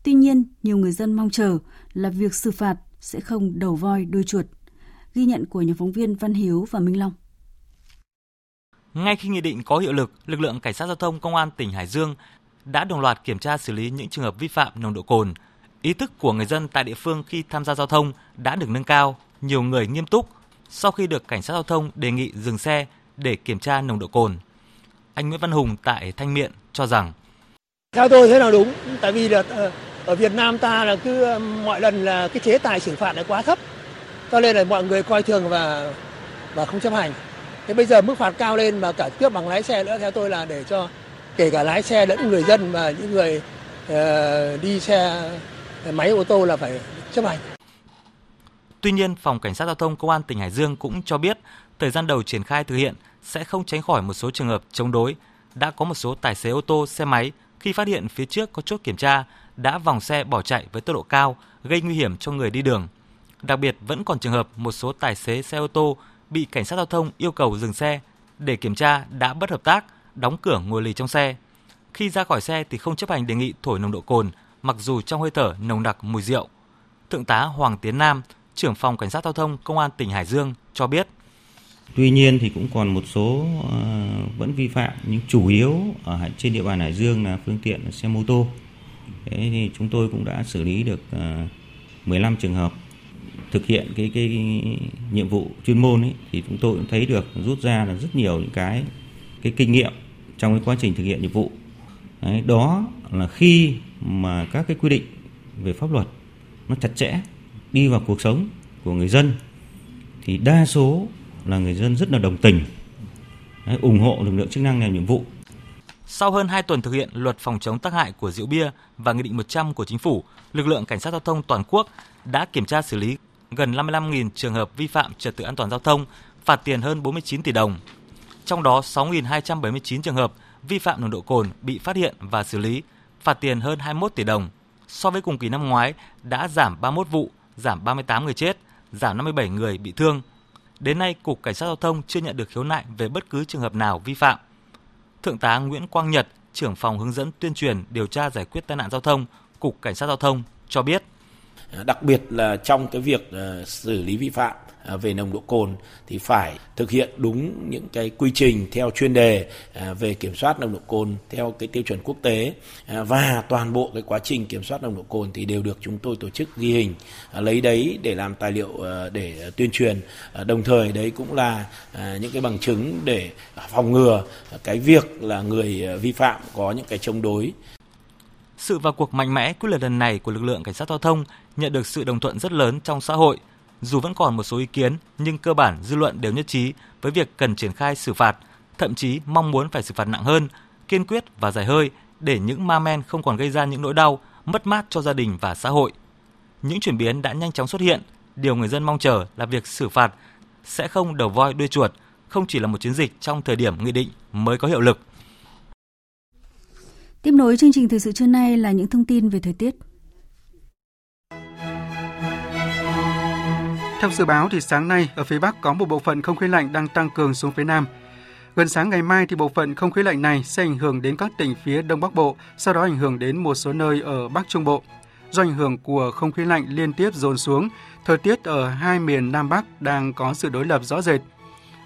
Tuy nhiên, nhiều người dân mong chờ là việc xử phạt sẽ không đầu voi đuôi chuột. Ghi nhận của nhóm phóng viên Văn Hiếu và Minh Long. Ngay khi nghị định có hiệu lực, lực lượng cảnh sát giao thông công an tỉnh Hải Dương đã đồng loạt kiểm tra xử lý những trường hợp vi phạm nồng độ cồn. Ý thức của người dân tại địa phương khi tham gia giao thông đã được nâng cao, nhiều người nghiêm túc sau khi được cảnh sát giao thông đề nghị dừng xe để kiểm tra nồng độ cồn. Anh Nguyễn Văn Hùng tại Thanh Miện cho rằng theo tôi thế nào đúng, tại vì là ờ, ở Việt Nam ta là cứ ờ, mọi lần là cái chế tài xử phạt là quá thấp cho nên là mọi người coi thường và và không chấp hành thế bây giờ mức phạt cao lên mà cả cướp bằng lái xe nữa theo tôi là để cho kể cả lái xe lẫn người dân và những người uh, đi xe máy ô tô là phải chấp hành Tuy nhiên, Phòng Cảnh sát Giao thông Công an tỉnh Hải Dương cũng cho biết, thời gian đầu triển khai thực hiện sẽ không tránh khỏi một số trường hợp chống đối. Đã có một số tài xế ô tô, xe máy khi phát hiện phía trước có chốt kiểm tra đã vòng xe bỏ chạy với tốc độ cao, gây nguy hiểm cho người đi đường. Đặc biệt vẫn còn trường hợp một số tài xế xe ô tô bị cảnh sát giao thông yêu cầu dừng xe để kiểm tra đã bất hợp tác, đóng cửa ngồi lì trong xe. Khi ra khỏi xe thì không chấp hành đề nghị thổi nồng độ cồn, mặc dù trong hơi thở nồng đặc mùi rượu. Thượng tá Hoàng Tiến Nam, trưởng phòng cảnh sát giao thông công an tỉnh Hải Dương cho biết. Tuy nhiên thì cũng còn một số uh, vẫn vi phạm nhưng chủ yếu ở trên địa bàn Hải Dương là phương tiện xe mô tô. Thế thì chúng tôi cũng đã xử lý được ờ, uh, 15 trường hợp thực hiện cái cái, cái nhiệm vụ chuyên môn ấy thì chúng tôi cũng thấy được rút ra là rất nhiều những cái cái kinh nghiệm trong cái quá trình thực hiện nhiệm vụ. Đấy, đó là khi mà các cái quy định về pháp luật nó chặt chẽ đi vào cuộc sống của người dân thì đa số là người dân rất là đồng tình. Đấy, ủng hộ lực lượng chức năng làm nhiệm vụ. Sau hơn 2 tuần thực hiện luật phòng chống tác hại của rượu bia và Nghị định 100 của Chính phủ, lực lượng cảnh sát giao thông toàn quốc đã kiểm tra xử lý gần 55.000 trường hợp vi phạm trật tự an toàn giao thông, phạt tiền hơn 49 tỷ đồng. Trong đó 6.279 trường hợp vi phạm nồng độ cồn bị phát hiện và xử lý, phạt tiền hơn 21 tỷ đồng. So với cùng kỳ năm ngoái đã giảm 31 vụ, giảm 38 người chết, giảm 57 người bị thương. Đến nay, Cục Cảnh sát Giao thông chưa nhận được khiếu nại về bất cứ trường hợp nào vi phạm. Thượng tá Nguyễn Quang Nhật, trưởng phòng hướng dẫn tuyên truyền điều tra giải quyết tai nạn giao thông, Cục Cảnh sát Giao thông cho biết. Đặc biệt là trong cái việc ờ, xử lý vi phạm À, về nồng độ cồn thì phải thực hiện đúng những cái quy trình theo chuyên đề à, về kiểm soát nồng độ cồn theo cái tiêu chuẩn quốc tế à, và toàn bộ cái quá trình kiểm soát nồng độ cồn thì đều được chúng tôi tổ chức ghi hình lấy đấy để làm tài liệu để tuyên truyền đồng thời đấy cũng là những cái bằng chứng để phòng ngừa cái việc là người vi phạm có những cái chống đối. Sự vào cuộc mạnh mẽ quyết liệt lần này của lực lượng cảnh sát giao thông nhận được sự đồng thuận rất lớn trong xã hội dù vẫn còn một số ý kiến, nhưng cơ bản dư luận đều nhất trí với việc cần triển khai xử phạt, thậm chí mong muốn phải xử phạt nặng hơn, kiên quyết và dài hơi để những ma men không còn gây ra những nỗi đau, mất mát cho gia đình và xã hội. Những chuyển biến đã nhanh chóng xuất hiện, điều người dân mong chờ là việc xử phạt sẽ không đầu voi đuôi chuột, không chỉ là một chiến dịch trong thời điểm nghị định mới có hiệu lực. Tiếp nối chương trình thời sự trưa nay là những thông tin về thời tiết. Theo dự báo thì sáng nay ở phía Bắc có một bộ phận không khí lạnh đang tăng cường xuống phía Nam. Gần sáng ngày mai thì bộ phận không khí lạnh này sẽ ảnh hưởng đến các tỉnh phía Đông Bắc Bộ, sau đó ảnh hưởng đến một số nơi ở Bắc Trung Bộ. Do ảnh hưởng của không khí lạnh liên tiếp dồn xuống, thời tiết ở hai miền Nam Bắc đang có sự đối lập rõ rệt.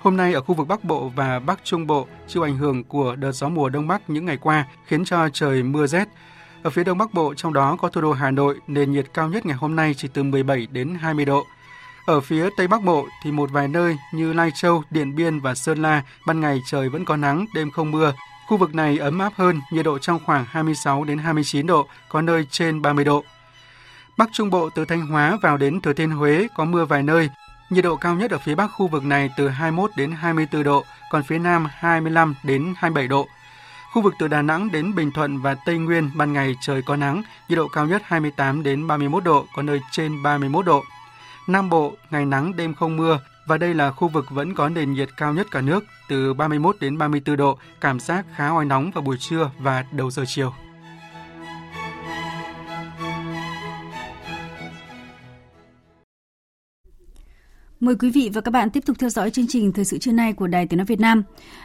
Hôm nay ở khu vực Bắc Bộ và Bắc Trung Bộ chịu ảnh hưởng của đợt gió mùa Đông Bắc những ngày qua khiến cho trời mưa rét. Ở phía Đông Bắc Bộ trong đó có thủ đô Hà Nội, nền nhiệt cao nhất ngày hôm nay chỉ từ 17 đến 20 độ. Ở phía Tây Bắc Bộ thì một vài nơi như Lai Châu, Điện Biên và Sơn La ban ngày trời vẫn có nắng, đêm không mưa. Khu vực này ấm áp hơn, nhiệt độ trong khoảng 26 đến 29 độ, có nơi trên 30 độ. Bắc Trung Bộ từ Thanh Hóa vào đến Thừa Thiên Huế có mưa vài nơi. Nhiệt độ cao nhất ở phía Bắc khu vực này từ 21 đến 24 độ, còn phía Nam 25 đến 27 độ. Khu vực từ Đà Nẵng đến Bình Thuận và Tây Nguyên ban ngày trời có nắng, nhiệt độ cao nhất 28 đến 31 độ, có nơi trên 31 độ. Nam Bộ, ngày nắng đêm không mưa và đây là khu vực vẫn có nền nhiệt cao nhất cả nước từ 31 đến 34 độ, cảm giác khá oi nóng vào buổi trưa và đầu giờ chiều. Mời quý vị và các bạn tiếp tục theo dõi chương trình Thời sự trưa nay của Đài Tiếng Nói Việt Nam.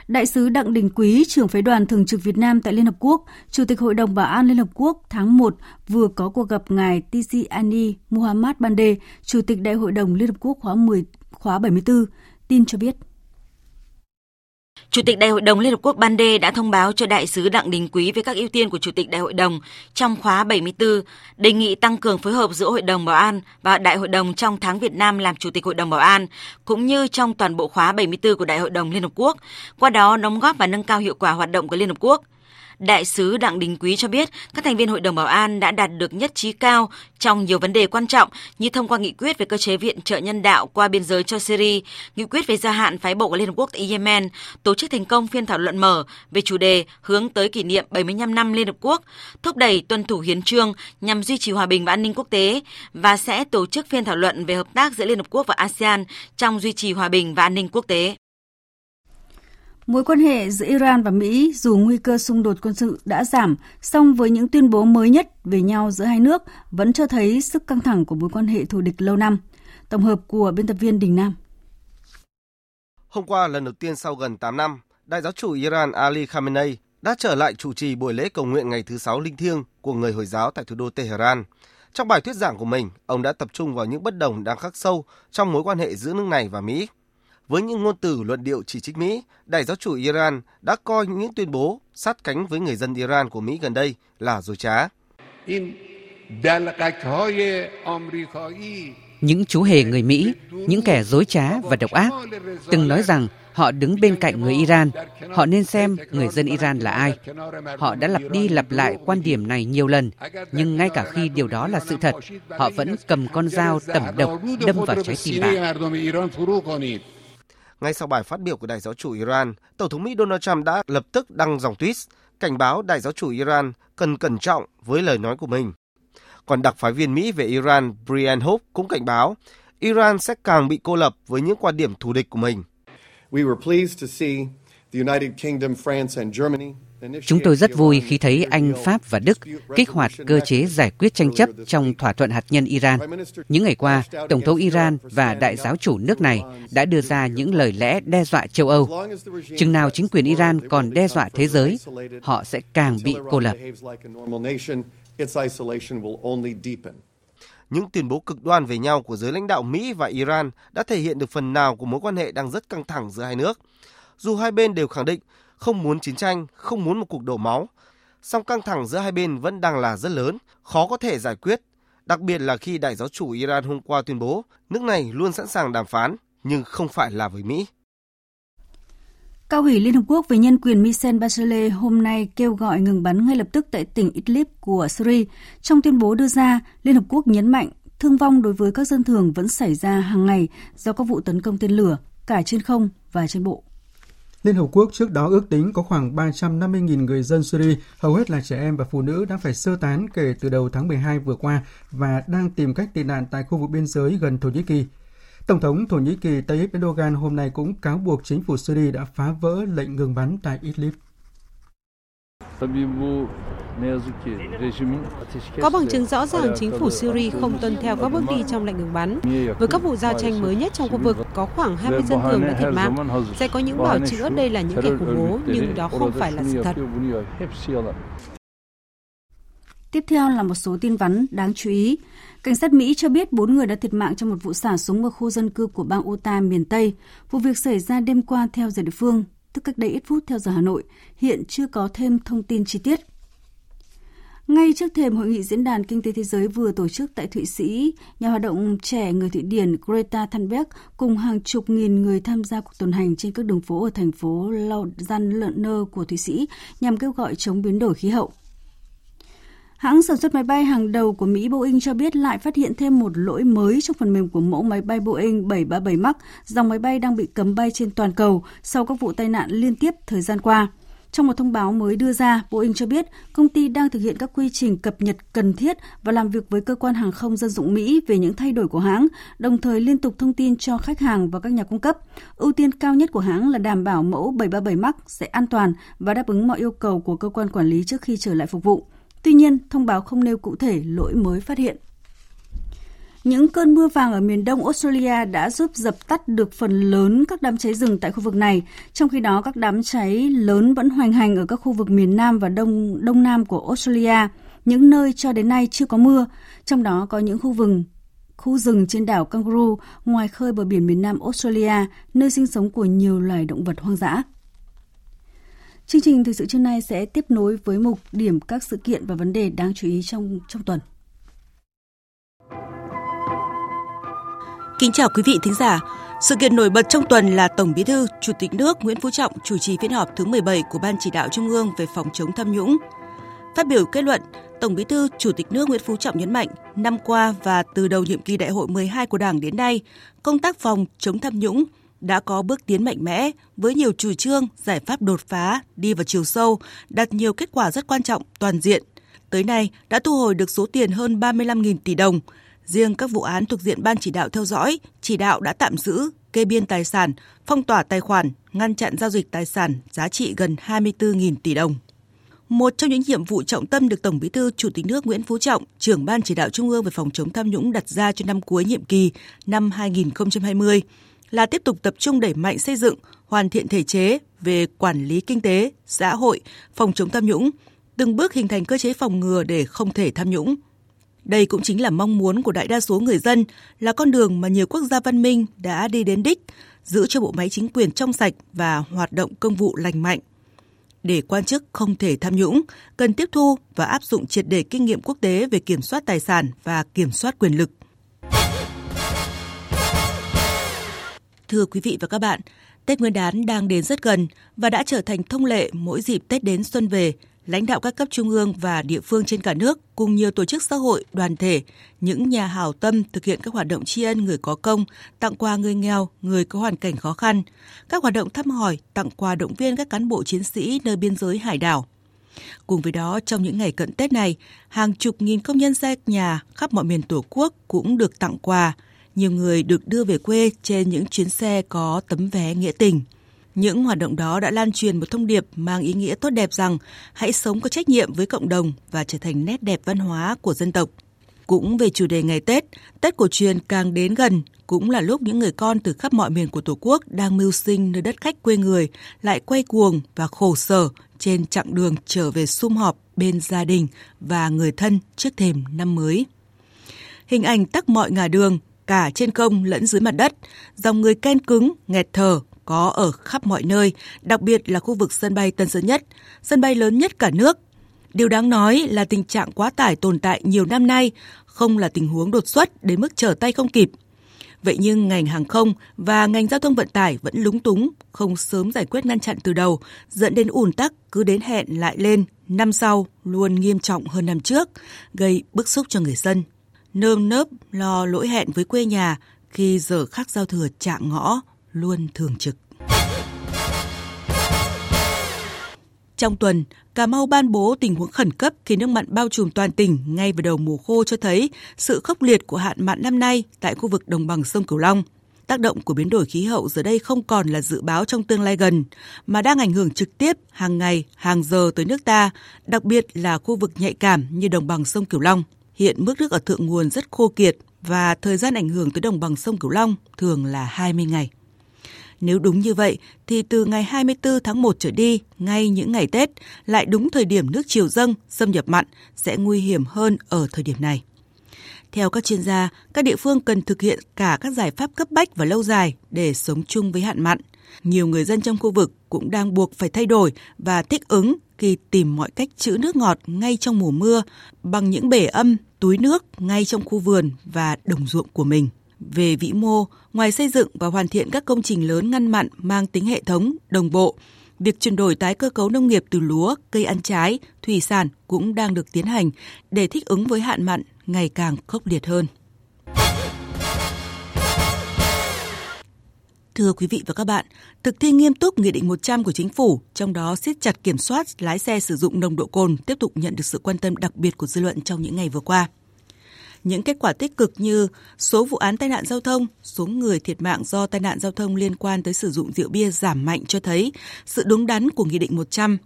Đại sứ Đặng Đình Quý, trưởng phái đoàn thường trực Việt Nam tại Liên Hợp Quốc, Chủ tịch Hội đồng Bảo an Liên Hợp Quốc tháng 1 vừa có cuộc gặp ngài Tisiani Muhammad Bande, Chủ tịch Đại hội đồng Liên Hợp Quốc khóa 10 khóa 74, tin cho biết. Chủ tịch Đại hội đồng Liên Hợp Quốc Ban Đê đã thông báo cho Đại sứ Đặng Đình Quý về các ưu tiên của Chủ tịch Đại hội đồng trong khóa 74, đề nghị tăng cường phối hợp giữa Hội đồng Bảo an và Đại hội đồng trong tháng Việt Nam làm Chủ tịch Hội đồng Bảo an, cũng như trong toàn bộ khóa 74 của Đại hội đồng Liên Hợp Quốc, qua đó đóng góp và nâng cao hiệu quả hoạt động của Liên Hợp Quốc – Đại sứ Đặng Đình Quý cho biết các thành viên Hội đồng Bảo an đã đạt được nhất trí cao trong nhiều vấn đề quan trọng như thông qua nghị quyết về cơ chế viện trợ nhân đạo qua biên giới cho Syria, nghị quyết về gia hạn phái bộ của Liên Hợp Quốc tại Yemen, tổ chức thành công phiên thảo luận mở về chủ đề hướng tới kỷ niệm 75 năm Liên Hợp Quốc, thúc đẩy tuân thủ hiến trương nhằm duy trì hòa bình và an ninh quốc tế và sẽ tổ chức phiên thảo luận về hợp tác giữa Liên Hợp Quốc và ASEAN trong duy trì hòa bình và an ninh quốc tế. Mối quan hệ giữa Iran và Mỹ dù nguy cơ xung đột quân sự đã giảm, song với những tuyên bố mới nhất về nhau giữa hai nước vẫn cho thấy sức căng thẳng của mối quan hệ thù địch lâu năm. Tổng hợp của biên tập viên Đình Nam. Hôm qua, lần đầu tiên sau gần 8 năm, Đại giáo chủ Iran Ali Khamenei đã trở lại chủ trì buổi lễ cầu nguyện ngày thứ sáu linh thiêng của người Hồi giáo tại thủ đô Tehran. Trong bài thuyết giảng của mình, ông đã tập trung vào những bất đồng đang khắc sâu trong mối quan hệ giữa nước này và Mỹ – với những ngôn từ luận điệu chỉ trích Mỹ, đại giáo chủ Iran đã coi những tuyên bố sát cánh với người dân Iran của Mỹ gần đây là dối trá. Những chú hề người Mỹ, những kẻ dối trá và độc ác, từng nói rằng họ đứng bên cạnh người Iran, họ nên xem người dân Iran là ai. Họ đã lặp đi lặp lại quan điểm này nhiều lần, nhưng ngay cả khi điều đó là sự thật, họ vẫn cầm con dao tẩm độc đâm vào trái tim bạn. Ngay sau bài phát biểu của đại giáo chủ Iran, Tổng thống Mỹ Donald Trump đã lập tức đăng dòng tweet cảnh báo đại giáo chủ Iran cần cẩn trọng với lời nói của mình. Còn đặc phái viên Mỹ về Iran Brian Hope cũng cảnh báo Iran sẽ càng bị cô lập với những quan điểm thù địch của mình. Chúng tôi rất vui khi thấy Anh, Pháp và Đức kích hoạt cơ chế giải quyết tranh chấp trong thỏa thuận hạt nhân Iran. Những ngày qua, Tổng thống Iran và đại giáo chủ nước này đã đưa ra những lời lẽ đe dọa châu Âu. Chừng nào chính quyền Iran còn đe dọa thế giới, họ sẽ càng bị cô lập. Những tuyên bố cực đoan về nhau của giới lãnh đạo Mỹ và Iran đã thể hiện được phần nào của mối quan hệ đang rất căng thẳng giữa hai nước. Dù hai bên đều khẳng định không muốn chiến tranh, không muốn một cuộc đổ máu, song căng thẳng giữa hai bên vẫn đang là rất lớn, khó có thể giải quyết, đặc biệt là khi đại giáo chủ Iran hôm qua tuyên bố nước này luôn sẵn sàng đàm phán, nhưng không phải là với Mỹ. Cao ủy Liên Hợp Quốc về nhân quyền Michel Bachelet hôm nay kêu gọi ngừng bắn ngay lập tức tại tỉnh Idlib của Syria. Trong tuyên bố đưa ra, Liên Hợp Quốc nhấn mạnh thương vong đối với các dân thường vẫn xảy ra hàng ngày do các vụ tấn công tên lửa, cả trên không và trên bộ. Liên Hợp Quốc trước đó ước tính có khoảng 350.000 người dân Syria, hầu hết là trẻ em và phụ nữ đã phải sơ tán kể từ đầu tháng 12 vừa qua và đang tìm cách tị nạn tại khu vực biên giới gần Thổ Nhĩ Kỳ. Tổng thống Thổ Nhĩ Kỳ Tayyip Erdogan hôm nay cũng cáo buộc chính phủ Syria đã phá vỡ lệnh ngừng bắn tại Idlib. Có bằng chứng rõ ràng chính phủ Syria không tuân theo các bước đi trong lệnh ngừng bắn. Với các vụ giao tranh mới nhất trong khu vực, có khoảng 20 dân thường đã thiệt mạng. Sẽ có những bảo chữa đây là những kẻ khủng bố, nhưng đó không phải là sự thật. Tiếp theo là một số tin vắn đáng chú ý. Cảnh sát Mỹ cho biết 4 người đã thiệt mạng trong một vụ xả súng ở khu dân cư của bang Utah miền Tây. Vụ việc xảy ra đêm qua theo giờ địa phương, tức cách đây ít phút theo giờ Hà Nội. Hiện chưa có thêm thông tin chi tiết. Ngay trước thềm hội nghị diễn đàn kinh tế thế giới vừa tổ chức tại Thụy Sĩ, nhà hoạt động trẻ người Thụy Điển Greta Thunberg cùng hàng chục nghìn người tham gia cuộc tuần hành trên các đường phố ở thành phố Lausanne của Thụy Sĩ nhằm kêu gọi chống biến đổi khí hậu. Hãng sản xuất máy bay hàng đầu của Mỹ Boeing cho biết lại phát hiện thêm một lỗi mới trong phần mềm của mẫu máy bay Boeing 737 MAX, dòng máy bay đang bị cấm bay trên toàn cầu sau các vụ tai nạn liên tiếp thời gian qua. Trong một thông báo mới đưa ra, Boeing cho biết công ty đang thực hiện các quy trình cập nhật cần thiết và làm việc với cơ quan hàng không dân dụng Mỹ về những thay đổi của hãng, đồng thời liên tục thông tin cho khách hàng và các nhà cung cấp. Ưu tiên cao nhất của hãng là đảm bảo mẫu 737 MAX sẽ an toàn và đáp ứng mọi yêu cầu của cơ quan quản lý trước khi trở lại phục vụ. Tuy nhiên, thông báo không nêu cụ thể lỗi mới phát hiện. Những cơn mưa vàng ở miền đông Australia đã giúp dập tắt được phần lớn các đám cháy rừng tại khu vực này. Trong khi đó, các đám cháy lớn vẫn hoành hành ở các khu vực miền nam và đông đông nam của Australia, những nơi cho đến nay chưa có mưa. Trong đó có những khu vực khu rừng trên đảo Kangaroo ngoài khơi bờ biển miền nam Australia, nơi sinh sống của nhiều loài động vật hoang dã. Chương trình thời sự trưa nay sẽ tiếp nối với mục điểm các sự kiện và vấn đề đáng chú ý trong trong tuần. Kính chào quý vị thính giả. Sự kiện nổi bật trong tuần là Tổng Bí thư, Chủ tịch nước Nguyễn Phú Trọng chủ trì phiên họp thứ 17 của Ban chỉ đạo Trung ương về phòng chống tham nhũng. Phát biểu kết luận, Tổng Bí thư, Chủ tịch nước Nguyễn Phú Trọng nhấn mạnh, năm qua và từ đầu nhiệm kỳ đại hội 12 của Đảng đến nay, công tác phòng chống tham nhũng đã có bước tiến mạnh mẽ với nhiều chủ trương, giải pháp đột phá, đi vào chiều sâu, đạt nhiều kết quả rất quan trọng, toàn diện. Tới nay đã thu hồi được số tiền hơn 35.000 tỷ đồng. Riêng các vụ án thuộc diện Ban chỉ đạo theo dõi, chỉ đạo đã tạm giữ, kê biên tài sản, phong tỏa tài khoản, ngăn chặn giao dịch tài sản giá trị gần 24.000 tỷ đồng. Một trong những nhiệm vụ trọng tâm được Tổng Bí thư Chủ tịch nước Nguyễn Phú Trọng, trưởng Ban chỉ đạo Trung ương về phòng chống tham nhũng đặt ra cho năm cuối nhiệm kỳ năm 2020 là tiếp tục tập trung đẩy mạnh xây dựng, hoàn thiện thể chế về quản lý kinh tế, xã hội, phòng chống tham nhũng, từng bước hình thành cơ chế phòng ngừa để không thể tham nhũng. Đây cũng chính là mong muốn của đại đa số người dân, là con đường mà nhiều quốc gia văn minh đã đi đến đích, giữ cho bộ máy chính quyền trong sạch và hoạt động công vụ lành mạnh. Để quan chức không thể tham nhũng, cần tiếp thu và áp dụng triệt để kinh nghiệm quốc tế về kiểm soát tài sản và kiểm soát quyền lực. Thưa quý vị và các bạn, Tết Nguyên đán đang đến rất gần và đã trở thành thông lệ mỗi dịp Tết đến xuân về, lãnh đạo các cấp trung ương và địa phương trên cả nước cùng nhiều tổ chức xã hội, đoàn thể, những nhà hảo tâm thực hiện các hoạt động tri ân người có công, tặng quà người nghèo, người có hoàn cảnh khó khăn, các hoạt động thăm hỏi, tặng quà động viên các cán bộ chiến sĩ nơi biên giới hải đảo. Cùng với đó, trong những ngày cận Tết này, hàng chục nghìn công nhân xa nhà khắp mọi miền Tổ quốc cũng được tặng quà. Nhiều người được đưa về quê trên những chuyến xe có tấm vé nghĩa tình. Những hoạt động đó đã lan truyền một thông điệp mang ý nghĩa tốt đẹp rằng hãy sống có trách nhiệm với cộng đồng và trở thành nét đẹp văn hóa của dân tộc. Cũng về chủ đề ngày Tết, Tết cổ truyền càng đến gần, cũng là lúc những người con từ khắp mọi miền của Tổ quốc đang mưu sinh nơi đất khách quê người lại quay cuồng và khổ sở trên chặng đường trở về sum họp bên gia đình và người thân trước thềm năm mới. Hình ảnh tắc mọi ngả đường, cả trên không lẫn dưới mặt đất, dòng người ken cứng, nghẹt thở có ở khắp mọi nơi, đặc biệt là khu vực sân bay Tân Sơn Nhất, sân bay lớn nhất cả nước. Điều đáng nói là tình trạng quá tải tồn tại nhiều năm nay, không là tình huống đột xuất đến mức trở tay không kịp. Vậy nhưng ngành hàng không và ngành giao thông vận tải vẫn lúng túng, không sớm giải quyết ngăn chặn từ đầu, dẫn đến ùn tắc cứ đến hẹn lại lên, năm sau luôn nghiêm trọng hơn năm trước, gây bức xúc cho người dân. Nơm nớp lo lỗi hẹn với quê nhà khi giờ khắc giao thừa chạm ngõ, luôn thường trực. Trong tuần, Cà Mau ban bố tình huống khẩn cấp khi nước mặn bao trùm toàn tỉnh ngay vào đầu mùa khô cho thấy sự khốc liệt của hạn mặn năm nay tại khu vực đồng bằng sông Cửu Long. Tác động của biến đổi khí hậu giờ đây không còn là dự báo trong tương lai gần, mà đang ảnh hưởng trực tiếp hàng ngày, hàng giờ tới nước ta, đặc biệt là khu vực nhạy cảm như đồng bằng sông Cửu Long. Hiện mức nước ở thượng nguồn rất khô kiệt và thời gian ảnh hưởng tới đồng bằng sông Cửu Long thường là 20 ngày. Nếu đúng như vậy, thì từ ngày 24 tháng 1 trở đi, ngay những ngày Tết, lại đúng thời điểm nước chiều dâng, xâm nhập mặn sẽ nguy hiểm hơn ở thời điểm này. Theo các chuyên gia, các địa phương cần thực hiện cả các giải pháp cấp bách và lâu dài để sống chung với hạn mặn. Nhiều người dân trong khu vực cũng đang buộc phải thay đổi và thích ứng khi tìm mọi cách trữ nước ngọt ngay trong mùa mưa bằng những bể âm, túi nước ngay trong khu vườn và đồng ruộng của mình. Về vĩ mô, ngoài xây dựng và hoàn thiện các công trình lớn ngăn mặn mang tính hệ thống, đồng bộ, việc chuyển đổi tái cơ cấu nông nghiệp từ lúa, cây ăn trái, thủy sản cũng đang được tiến hành để thích ứng với hạn mặn ngày càng khốc liệt hơn. Thưa quý vị và các bạn, thực thi nghiêm túc Nghị định 100 của Chính phủ, trong đó siết chặt kiểm soát lái xe sử dụng nồng độ cồn tiếp tục nhận được sự quan tâm đặc biệt của dư luận trong những ngày vừa qua. Những kết quả tích cực như số vụ án tai nạn giao thông, số người thiệt mạng do tai nạn giao thông liên quan tới sử dụng rượu bia giảm mạnh cho thấy sự đúng đắn của Nghị định 100.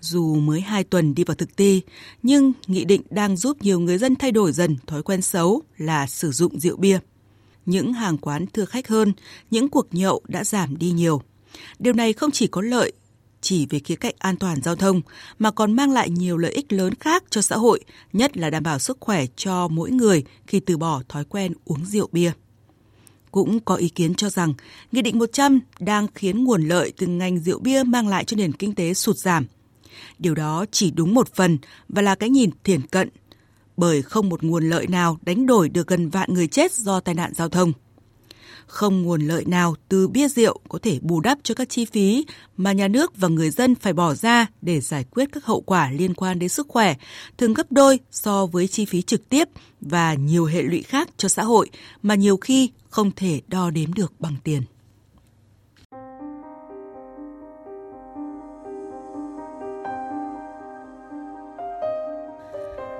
Dù mới 2 tuần đi vào thực thi, nhưng Nghị định đang giúp nhiều người dân thay đổi dần thói quen xấu là sử dụng rượu bia. Những hàng quán thưa khách hơn, những cuộc nhậu đã giảm đi nhiều. Điều này không chỉ có lợi chỉ về khía cạnh an toàn giao thông mà còn mang lại nhiều lợi ích lớn khác cho xã hội, nhất là đảm bảo sức khỏe cho mỗi người khi từ bỏ thói quen uống rượu bia. Cũng có ý kiến cho rằng Nghị định 100 đang khiến nguồn lợi từ ngành rượu bia mang lại cho nền kinh tế sụt giảm. Điều đó chỉ đúng một phần và là cái nhìn thiển cận, bởi không một nguồn lợi nào đánh đổi được gần vạn người chết do tai nạn giao thông không nguồn lợi nào từ bia rượu có thể bù đắp cho các chi phí mà nhà nước và người dân phải bỏ ra để giải quyết các hậu quả liên quan đến sức khỏe, thường gấp đôi so với chi phí trực tiếp và nhiều hệ lụy khác cho xã hội mà nhiều khi không thể đo đếm được bằng tiền.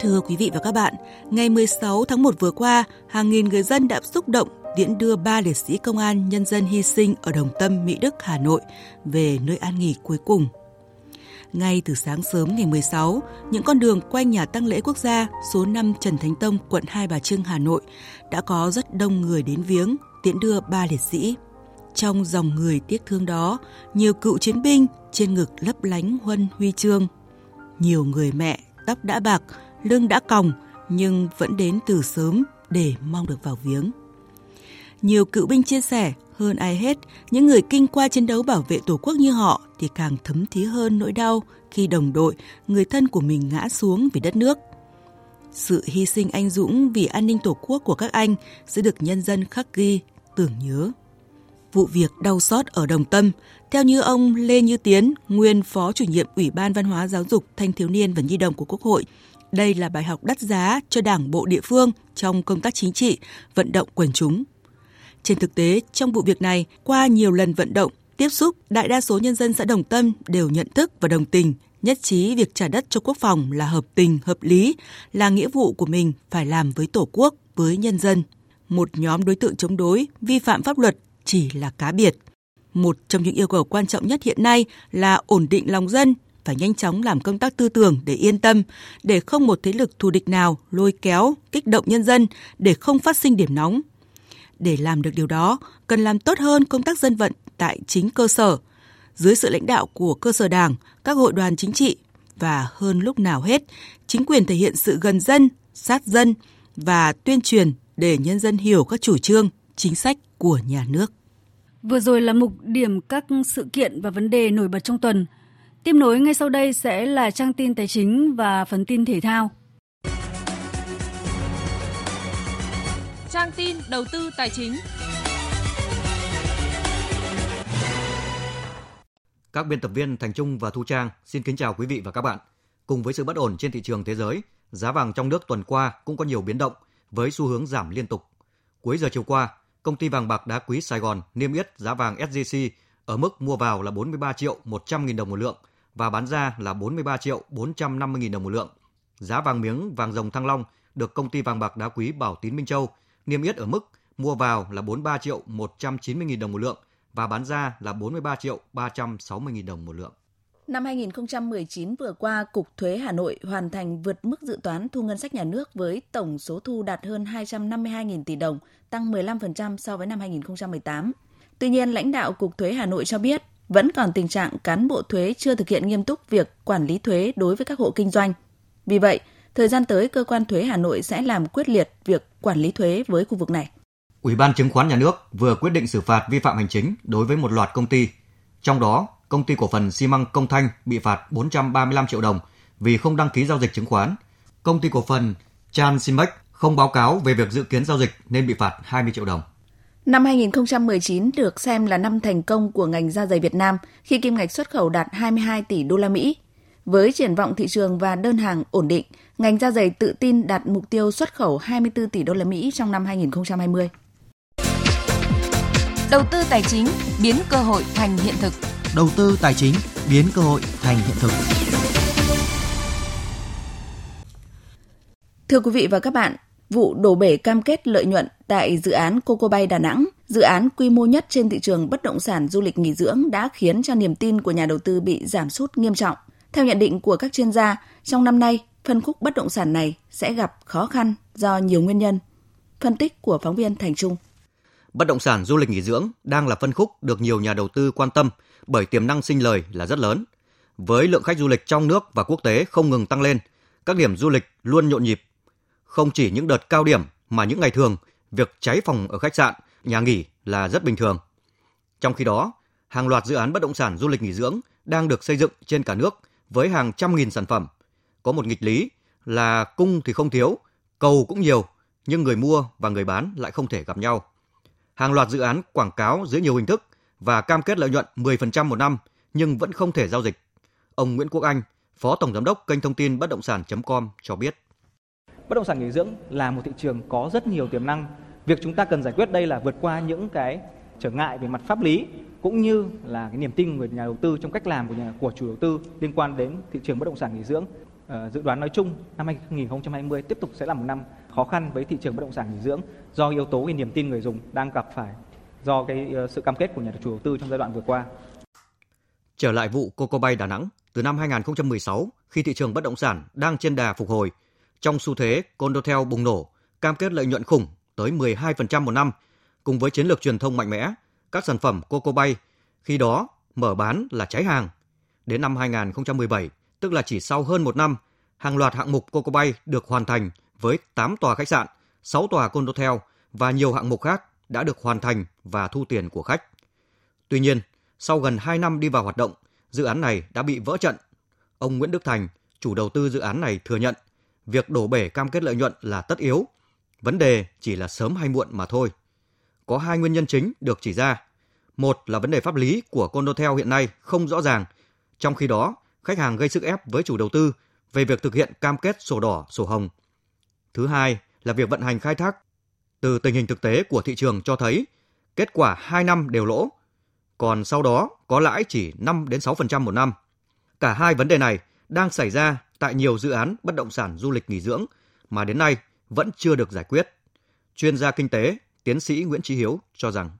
Thưa quý vị và các bạn, ngày 16 tháng 1 vừa qua, hàng nghìn người dân đã xúc động tiễn đưa ba liệt sĩ công an nhân dân hy sinh ở Đồng Tâm, Mỹ Đức, Hà Nội về nơi an nghỉ cuối cùng. Ngay từ sáng sớm ngày 16, những con đường quanh nhà tăng lễ quốc gia số 5 Trần Thánh Tông, quận Hai Bà Trưng, Hà Nội đã có rất đông người đến viếng, tiễn đưa ba liệt sĩ. Trong dòng người tiếc thương đó, nhiều cựu chiến binh trên ngực lấp lánh huân huy chương. Nhiều người mẹ, tóc đã bạc, lưng đã còng nhưng vẫn đến từ sớm để mong được vào viếng. Nhiều cựu binh chia sẻ hơn ai hết, những người kinh qua chiến đấu bảo vệ Tổ quốc như họ thì càng thấm thía hơn nỗi đau khi đồng đội, người thân của mình ngã xuống vì đất nước. Sự hy sinh anh dũng vì an ninh Tổ quốc của các anh sẽ được nhân dân khắc ghi, tưởng nhớ. Vụ việc đau xót ở Đồng Tâm, theo như ông Lê Như Tiến, nguyên Phó chủ nhiệm Ủy ban Văn hóa Giáo dục Thanh thiếu niên và Nhi đồng của Quốc hội, đây là bài học đắt giá cho Đảng bộ địa phương trong công tác chính trị, vận động quần chúng. Trên thực tế, trong vụ việc này, qua nhiều lần vận động, tiếp xúc, đại đa số nhân dân xã Đồng Tâm đều nhận thức và đồng tình, nhất trí việc trả đất cho quốc phòng là hợp tình, hợp lý, là nghĩa vụ của mình phải làm với Tổ quốc, với nhân dân. Một nhóm đối tượng chống đối, vi phạm pháp luật chỉ là cá biệt. Một trong những yêu cầu quan trọng nhất hiện nay là ổn định lòng dân, phải nhanh chóng làm công tác tư tưởng để yên tâm, để không một thế lực thù địch nào lôi kéo, kích động nhân dân để không phát sinh điểm nóng. Để làm được điều đó, cần làm tốt hơn công tác dân vận tại chính cơ sở, dưới sự lãnh đạo của cơ sở đảng, các hội đoàn chính trị và hơn lúc nào hết, chính quyền thể hiện sự gần dân, sát dân và tuyên truyền để nhân dân hiểu các chủ trương, chính sách của nhà nước. Vừa rồi là mục điểm các sự kiện và vấn đề nổi bật trong tuần. Tiếp nối ngay sau đây sẽ là trang tin tài chính và phần tin thể thao. Trang tin đầu tư tài chính. Các biên tập viên Thành Trung và Thu Trang xin kính chào quý vị và các bạn. Cùng với sự bất ổn trên thị trường thế giới, giá vàng trong nước tuần qua cũng có nhiều biến động với xu hướng giảm liên tục. Cuối giờ chiều qua, công ty vàng bạc đá quý Sài Gòn niêm yết giá vàng SJC ở mức mua vào là 43 triệu 100 nghìn đồng một lượng và bán ra là 43 triệu 450 nghìn đồng một lượng. Giá vàng miếng vàng rồng Thăng Long được công ty vàng bạc đá quý Bảo Tín Minh Châu niêm yết ở mức mua vào là 43 triệu 190 nghìn đồng một lượng và bán ra là 43 triệu 360 nghìn đồng một lượng. Năm 2019 vừa qua, Cục Thuế Hà Nội hoàn thành vượt mức dự toán thu ngân sách nhà nước với tổng số thu đạt hơn 252.000 tỷ đồng, tăng 15% so với năm 2018. Tuy nhiên, lãnh đạo Cục Thuế Hà Nội cho biết vẫn còn tình trạng cán bộ thuế chưa thực hiện nghiêm túc việc quản lý thuế đối với các hộ kinh doanh. Vì vậy, thời gian tới cơ quan thuế Hà Nội sẽ làm quyết liệt việc quản lý thuế với khu vực này. Ủy ban chứng khoán nhà nước vừa quyết định xử phạt vi phạm hành chính đối với một loạt công ty. Trong đó, công ty cổ phần xi măng Công Thanh bị phạt 435 triệu đồng vì không đăng ký giao dịch chứng khoán. Công ty cổ phần Chan Simex không báo cáo về việc dự kiến giao dịch nên bị phạt 20 triệu đồng. Năm 2019 được xem là năm thành công của ngành da giày Việt Nam khi kim ngạch xuất khẩu đạt 22 tỷ đô la Mỹ. Với triển vọng thị trường và đơn hàng ổn định, ngành da giày tự tin đạt mục tiêu xuất khẩu 24 tỷ đô la Mỹ trong năm 2020. Đầu tư tài chính biến cơ hội thành hiện thực. Đầu tư tài chính biến cơ hội thành hiện thực. Thưa quý vị và các bạn, vụ đổ bể cam kết lợi nhuận tại dự án Coco Bay Đà Nẵng, dự án quy mô nhất trên thị trường bất động sản du lịch nghỉ dưỡng đã khiến cho niềm tin của nhà đầu tư bị giảm sút nghiêm trọng. Theo nhận định của các chuyên gia, trong năm nay, phân khúc bất động sản này sẽ gặp khó khăn do nhiều nguyên nhân. Phân tích của phóng viên Thành Trung. Bất động sản du lịch nghỉ dưỡng đang là phân khúc được nhiều nhà đầu tư quan tâm bởi tiềm năng sinh lời là rất lớn. Với lượng khách du lịch trong nước và quốc tế không ngừng tăng lên, các điểm du lịch luôn nhộn nhịp. Không chỉ những đợt cao điểm mà những ngày thường, việc cháy phòng ở khách sạn, nhà nghỉ là rất bình thường. Trong khi đó, hàng loạt dự án bất động sản du lịch nghỉ dưỡng đang được xây dựng trên cả nước với hàng trăm nghìn sản phẩm. Có một nghịch lý là cung thì không thiếu, cầu cũng nhiều, nhưng người mua và người bán lại không thể gặp nhau. Hàng loạt dự án quảng cáo dưới nhiều hình thức và cam kết lợi nhuận 10% một năm nhưng vẫn không thể giao dịch. Ông Nguyễn Quốc Anh, Phó Tổng Giám đốc kênh thông tin bất động sản.com cho biết. Bất động sản nghỉ dưỡng là một thị trường có rất nhiều tiềm năng. Việc chúng ta cần giải quyết đây là vượt qua những cái trở ngại về mặt pháp lý cũng như là cái niềm tin của nhà đầu tư trong cách làm của nhà của chủ đầu tư liên quan đến thị trường bất động sản nghỉ dưỡng. À, dự đoán nói chung năm 2020 tiếp tục sẽ là một năm khó khăn với thị trường bất động sản nghỉ dưỡng do yếu tố về niềm tin người dùng đang gặp phải do cái ờ, sự cam kết của nhà chủ đầu tư trong giai đoạn vừa qua. Trở lại vụ Coco Bay Đà Nẵng, từ năm 2016 khi thị trường bất động sản đang trên đà phục hồi, trong xu thế Condotel bùng nổ, cam kết lợi nhuận khủng tới 12% một năm, cùng với chiến lược truyền thông mạnh mẽ, các sản phẩm Coco Bay khi đó mở bán là cháy hàng. Đến năm 2017, tức là chỉ sau hơn một năm, hàng loạt hạng mục Coco Bay được hoàn thành với 8 tòa khách sạn, 6 tòa condotel và nhiều hạng mục khác đã được hoàn thành và thu tiền của khách. Tuy nhiên, sau gần 2 năm đi vào hoạt động, dự án này đã bị vỡ trận. Ông Nguyễn Đức Thành, chủ đầu tư dự án này thừa nhận, việc đổ bể cam kết lợi nhuận là tất yếu. Vấn đề chỉ là sớm hay muộn mà thôi. Có hai nguyên nhân chính được chỉ ra. Một là vấn đề pháp lý của Condotel hiện nay không rõ ràng, trong khi đó khách hàng gây sức ép với chủ đầu tư về việc thực hiện cam kết sổ đỏ, sổ hồng. Thứ hai là việc vận hành khai thác từ tình hình thực tế của thị trường cho thấy kết quả 2 năm đều lỗ, còn sau đó có lãi chỉ 5 đến 6% một năm. Cả hai vấn đề này đang xảy ra tại nhiều dự án bất động sản du lịch nghỉ dưỡng mà đến nay vẫn chưa được giải quyết. Chuyên gia kinh tế, tiến sĩ Nguyễn Chí Hiếu cho rằng.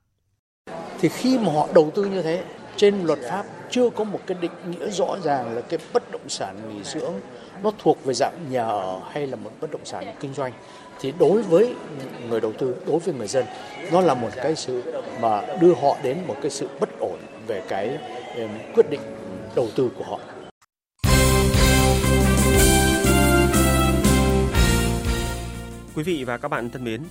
Thì khi mà họ đầu tư như thế trên luật pháp chưa có một cái định nghĩa rõ ràng là cái bất động sản nghỉ dưỡng nó thuộc về dạng nhà ở hay là một bất động sản kinh doanh. Thì đối với người đầu tư đối với người dân nó là một cái sự mà đưa họ đến một cái sự bất ổn về cái quyết định đầu tư của họ. Quý vị và các bạn thân mến,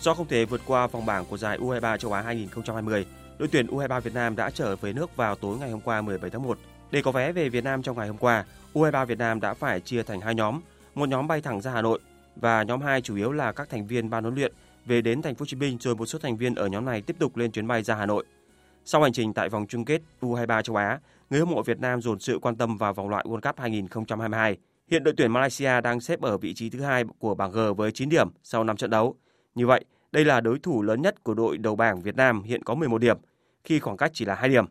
do không thể vượt qua vòng bảng của giải U23 châu Á 2020, đội tuyển U23 Việt Nam đã trở về nước vào tối ngày hôm qua 17 tháng 1. Để có vé về Việt Nam trong ngày hôm qua, U23 Việt Nam đã phải chia thành hai nhóm, một nhóm bay thẳng ra Hà Nội và nhóm 2 chủ yếu là các thành viên ban huấn luyện về đến thành phố Hồ Chí Minh rồi một số thành viên ở nhóm này tiếp tục lên chuyến bay ra Hà Nội. Sau hành trình tại vòng chung kết U23 châu Á, người hâm mộ Việt Nam dồn sự quan tâm vào vòng loại World Cup 2022. Hiện đội tuyển Malaysia đang xếp ở vị trí thứ hai của bảng G với 9 điểm sau 5 trận đấu. Như vậy, đây là đối thủ lớn nhất của đội đầu bảng Việt Nam hiện có 11 điểm, khi khoảng cách chỉ là 2 điểm.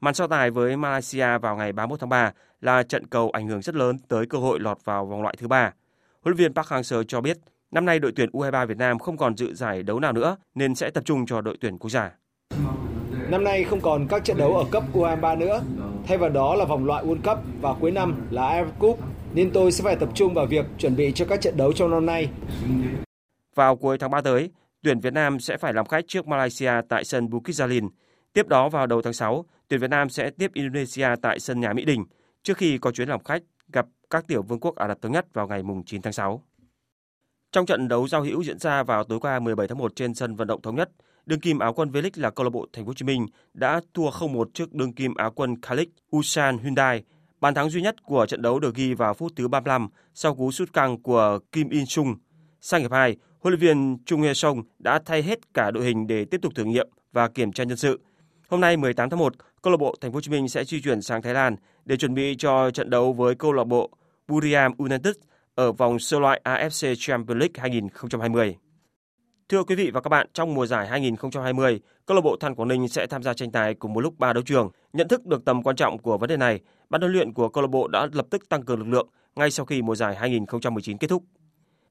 Màn so tài với Malaysia vào ngày 31 tháng 3 là trận cầu ảnh hưởng rất lớn tới cơ hội lọt vào vòng loại thứ ba. Huấn luyện viên Park Hang-seo cho biết, năm nay đội tuyển U23 Việt Nam không còn dự giải đấu nào nữa nên sẽ tập trung cho đội tuyển quốc gia. Năm nay không còn các trận đấu ở cấp U23 nữa, thay vào đó là vòng loại World Cup và cuối năm là AFF Cup, nên tôi sẽ phải tập trung vào việc chuẩn bị cho các trận đấu trong năm nay. Vào cuối tháng 3 tới, tuyển Việt Nam sẽ phải làm khách trước Malaysia tại sân Bukit Jalil. Tiếp đó vào đầu tháng 6, tuyển Việt Nam sẽ tiếp Indonesia tại sân nhà Mỹ Đình trước khi có chuyến làm khách gặp các tiểu vương quốc Ả Rập Thống Nhất vào ngày 9 tháng 6. Trong trận đấu giao hữu diễn ra vào tối qua 17 tháng 1 trên sân vận động thống nhất, đương kim áo quân V-League là câu lạc bộ Thành phố Hồ Chí Minh đã thua 0-1 trước đương kim áo quân Khalik Usan Hyundai. Bàn thắng duy nhất của trận đấu được ghi vào phút thứ 35 sau cú sút căng của Kim In Sung. Sang hiệp 2, huấn luyện viên Chung Hye Song đã thay hết cả đội hình để tiếp tục thử nghiệm và kiểm tra nhân sự. Hôm nay 18 tháng 1, câu lạc bộ Thành phố Hồ Chí Minh sẽ di chuyển sang Thái Lan để chuẩn bị cho trận đấu với câu lạc bộ Buriram United ở vòng sơ loại AFC Champions League 2020. Thưa quý vị và các bạn, trong mùa giải 2020, câu lạc bộ Than Quảng Ninh sẽ tham gia tranh tài cùng một lúc ba đấu trường. Nhận thức được tầm quan trọng của vấn đề này, ban huấn luyện của câu lạc bộ đã lập tức tăng cường lực lượng ngay sau khi mùa giải 2019 kết thúc.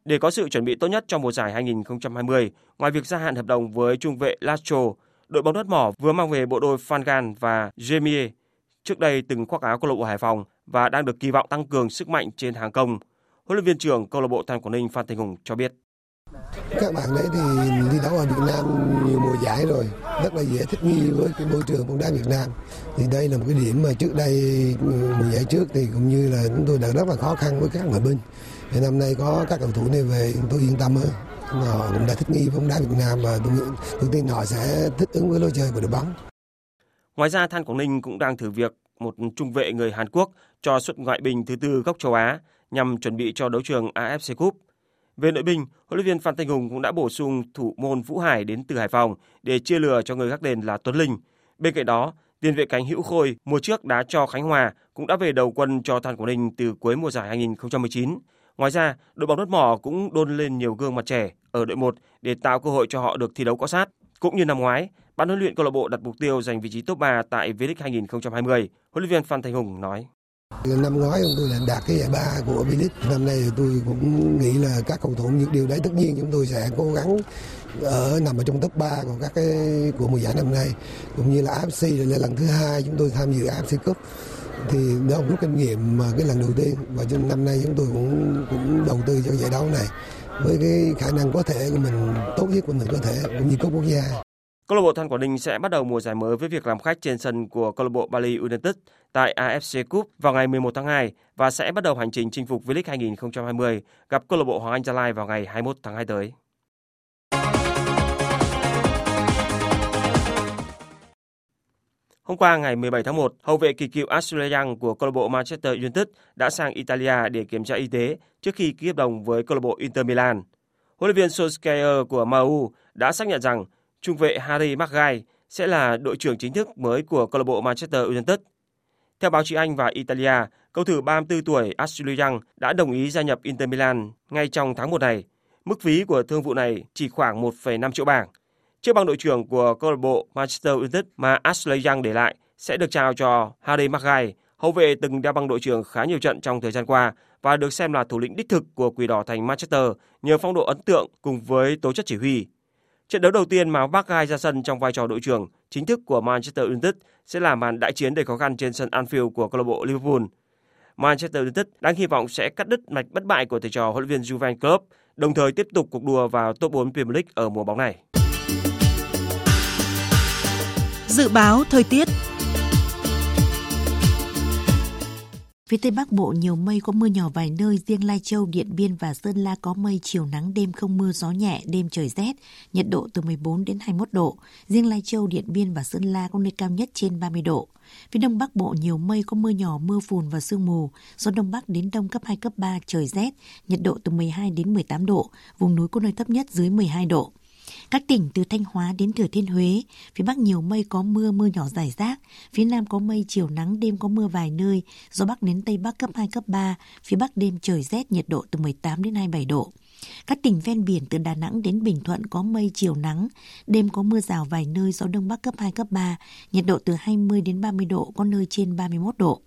Để có sự chuẩn bị tốt nhất cho mùa giải 2020, ngoài việc gia hạn hợp đồng với trung vệ Lacho, đội bóng đất mỏ vừa mang về bộ đôi Fangan và Jamie, trước đây từng khoác áo câu lạc bộ Hải Phòng và đang được kỳ vọng tăng cường sức mạnh trên hàng công. Huấn luyện viên trưởng câu lạc bộ Than Quảng Ninh Phan Thành Hùng cho biết. Các bạn đấy thì đi đấu ở Việt Nam nhiều mùa giải rồi, rất là dễ thích nghi với cái môi trường bóng đá Việt Nam. Thì đây là một cái điểm mà trước đây ừ, mùa giải trước thì cũng như là chúng tôi đã rất là khó khăn với các ngoại binh. Thì năm nay có các cầu thủ này về tôi yên tâm hơn. Họ cũng đã thích nghi với bóng đá Việt Nam và tôi, tôi tin họ sẽ thích ứng với lối chơi của đội bóng. Ngoài ra, Than Quảng Ninh cũng đang thử việc một trung vệ người Hàn Quốc cho xuất ngoại binh thứ tư góc châu Á nhằm chuẩn bị cho đấu trường AFC Cup. Về nội binh, huấn luyện viên Phan Thanh Hùng cũng đã bổ sung thủ môn Vũ Hải đến từ Hải Phòng để chia lừa cho người gác đền là Tuấn Linh. Bên cạnh đó, tiền vệ cánh Hữu Khôi mùa trước đá cho Khánh Hòa cũng đã về đầu quân cho Than Quảng Ninh từ cuối mùa giải 2019. Ngoài ra, đội bóng đất mỏ cũng đôn lên nhiều gương mặt trẻ ở đội 1 để tạo cơ hội cho họ được thi đấu có sát. Cũng như năm ngoái, ban huấn luyện câu lạc bộ đặt mục tiêu giành vị trí top 3 tại V-League 2020. Huấn luyện viên Phan Thanh Hùng nói: Năm ngoái chúng tôi đã đạt cái giải ba của V-League. Năm nay tôi cũng nghĩ là các cầu thủ những điều đấy tất nhiên chúng tôi sẽ cố gắng ở, nằm ở trong top 3 của các cái, của mùa giải năm nay cũng như là AFC là lần thứ hai chúng tôi tham dự AFC Cup thì đó cũng rút kinh nghiệm mà cái lần đầu tiên và trong năm nay chúng tôi cũng cũng đầu tư cho giải đấu này với cái khả năng có thể của mình, tốt nhất của mình có thể, cũng như cúp quốc gia. Câu lạc bộ Than Quảng Ninh sẽ bắt đầu mùa giải mới với việc làm khách trên sân của câu lạc bộ Bali United tại AFC Cup vào ngày 11 tháng 2 và sẽ bắt đầu hành trình chinh phục V-League 2020 gặp câu lạc bộ Hoàng Anh Gia Lai vào ngày 21 tháng 2 tới. Hôm qua ngày 17 tháng 1, hậu vệ kỳ cựu Ashley Young của câu lạc bộ Manchester United đã sang Italia để kiểm tra y tế trước khi ký hợp đồng với câu lạc bộ Inter Milan. Huấn luyện viên Solskjaer của MU đã xác nhận rằng trung vệ Harry Maguire sẽ là đội trưởng chính thức mới của câu lạc bộ Manchester United. Theo báo chí Anh và Italia, cầu thủ 34 tuổi Ashley Young đã đồng ý gia nhập Inter Milan ngay trong tháng 1 này. Mức phí của thương vụ này chỉ khoảng 1,5 triệu bảng. Chiếc băng đội trưởng của câu lạc bộ Manchester United mà Ashley Young để lại sẽ được trao cho Harry Maguire, hậu vệ từng đeo băng đội trưởng khá nhiều trận trong thời gian qua và được xem là thủ lĩnh đích thực của Quỷ Đỏ thành Manchester nhờ phong độ ấn tượng cùng với tố chất chỉ huy. Trận đấu đầu tiên mà Maguire ra sân trong vai trò đội trưởng chính thức của Manchester United sẽ là màn đại chiến đầy khó khăn trên sân Anfield của câu lạc bộ Liverpool. Manchester United đang hy vọng sẽ cắt đứt mạch bất bại của thầy trò huấn luyện viên Jurgen Klopp, đồng thời tiếp tục cuộc đua vào top 4 Premier League ở mùa bóng này. Dự báo thời tiết Phía Tây Bắc Bộ nhiều mây có mưa nhỏ vài nơi, riêng Lai Châu, Điện Biên và Sơn La có mây, chiều nắng, đêm không mưa, gió nhẹ, đêm trời rét, nhiệt độ từ 14 đến 21 độ. Riêng Lai Châu, Điện Biên và Sơn La có nơi cao nhất trên 30 độ. Phía Đông Bắc Bộ nhiều mây có mưa nhỏ, mưa phùn và sương mù, gió Đông Bắc đến Đông cấp 2, cấp 3, trời rét, nhiệt độ từ 12 đến 18 độ, vùng núi có nơi thấp nhất dưới 12 độ. Các tỉnh từ Thanh Hóa đến Thừa Thiên Huế, phía Bắc nhiều mây có mưa, mưa nhỏ rải rác, phía Nam có mây, chiều nắng, đêm có mưa vài nơi, gió Bắc đến Tây Bắc cấp 2, cấp 3, phía Bắc đêm trời rét, nhiệt độ từ 18 đến 27 độ. Các tỉnh ven biển từ Đà Nẵng đến Bình Thuận có mây chiều nắng, đêm có mưa rào vài nơi gió đông bắc cấp 2 cấp 3, nhiệt độ từ 20 đến 30 độ, có nơi trên 31 độ.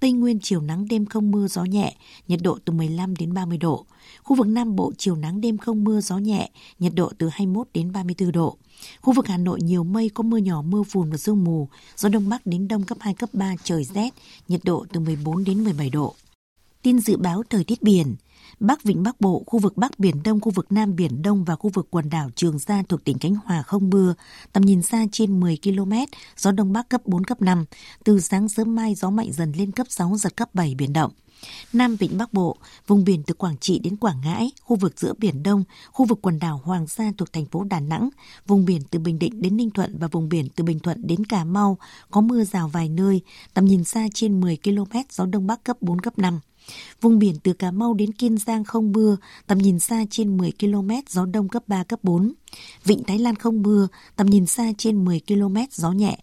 Tây Nguyên chiều nắng đêm không mưa gió nhẹ, nhiệt độ từ 15 đến 30 độ. Khu vực Nam Bộ chiều nắng đêm không mưa gió nhẹ, nhiệt độ từ 21 đến 34 độ. Khu vực Hà Nội nhiều mây có mưa nhỏ mưa phùn và sương mù, gió đông bắc đến đông cấp 2 cấp 3 trời rét, nhiệt độ từ 14 đến 17 độ. Tin dự báo thời tiết biển, Bắc Vịnh Bắc Bộ, khu vực Bắc Biển Đông, khu vực Nam Biển Đông và khu vực quần đảo Trường Sa thuộc tỉnh Khánh Hòa không mưa, tầm nhìn xa trên 10 km, gió Đông Bắc cấp 4, cấp 5. Từ sáng sớm mai gió mạnh dần lên cấp 6, giật cấp 7 biển động. Nam Vịnh Bắc Bộ, vùng biển từ Quảng Trị đến Quảng Ngãi, khu vực giữa Biển Đông, khu vực quần đảo Hoàng Sa thuộc thành phố Đà Nẵng, vùng biển từ Bình Định đến Ninh Thuận và vùng biển từ Bình Thuận đến Cà Mau, có mưa rào vài nơi, tầm nhìn xa trên 10 km, gió Đông Bắc cấp 4, cấp 5. Vùng biển từ Cà Mau đến Kiên Giang không mưa, tầm nhìn xa trên 10 km, gió đông cấp 3, cấp 4. Vịnh Thái Lan không mưa, tầm nhìn xa trên 10 km, gió nhẹ.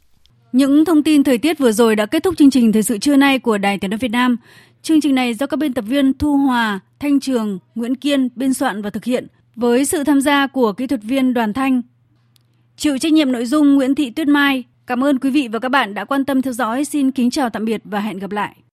Những thông tin thời tiết vừa rồi đã kết thúc chương trình Thời sự trưa nay của Đài Tiếng nói Việt Nam. Chương trình này do các biên tập viên Thu Hòa, Thanh Trường, Nguyễn Kiên biên soạn và thực hiện với sự tham gia của kỹ thuật viên Đoàn Thanh. Chịu trách nhiệm nội dung Nguyễn Thị Tuyết Mai. Cảm ơn quý vị và các bạn đã quan tâm theo dõi. Xin kính chào tạm biệt và hẹn gặp lại.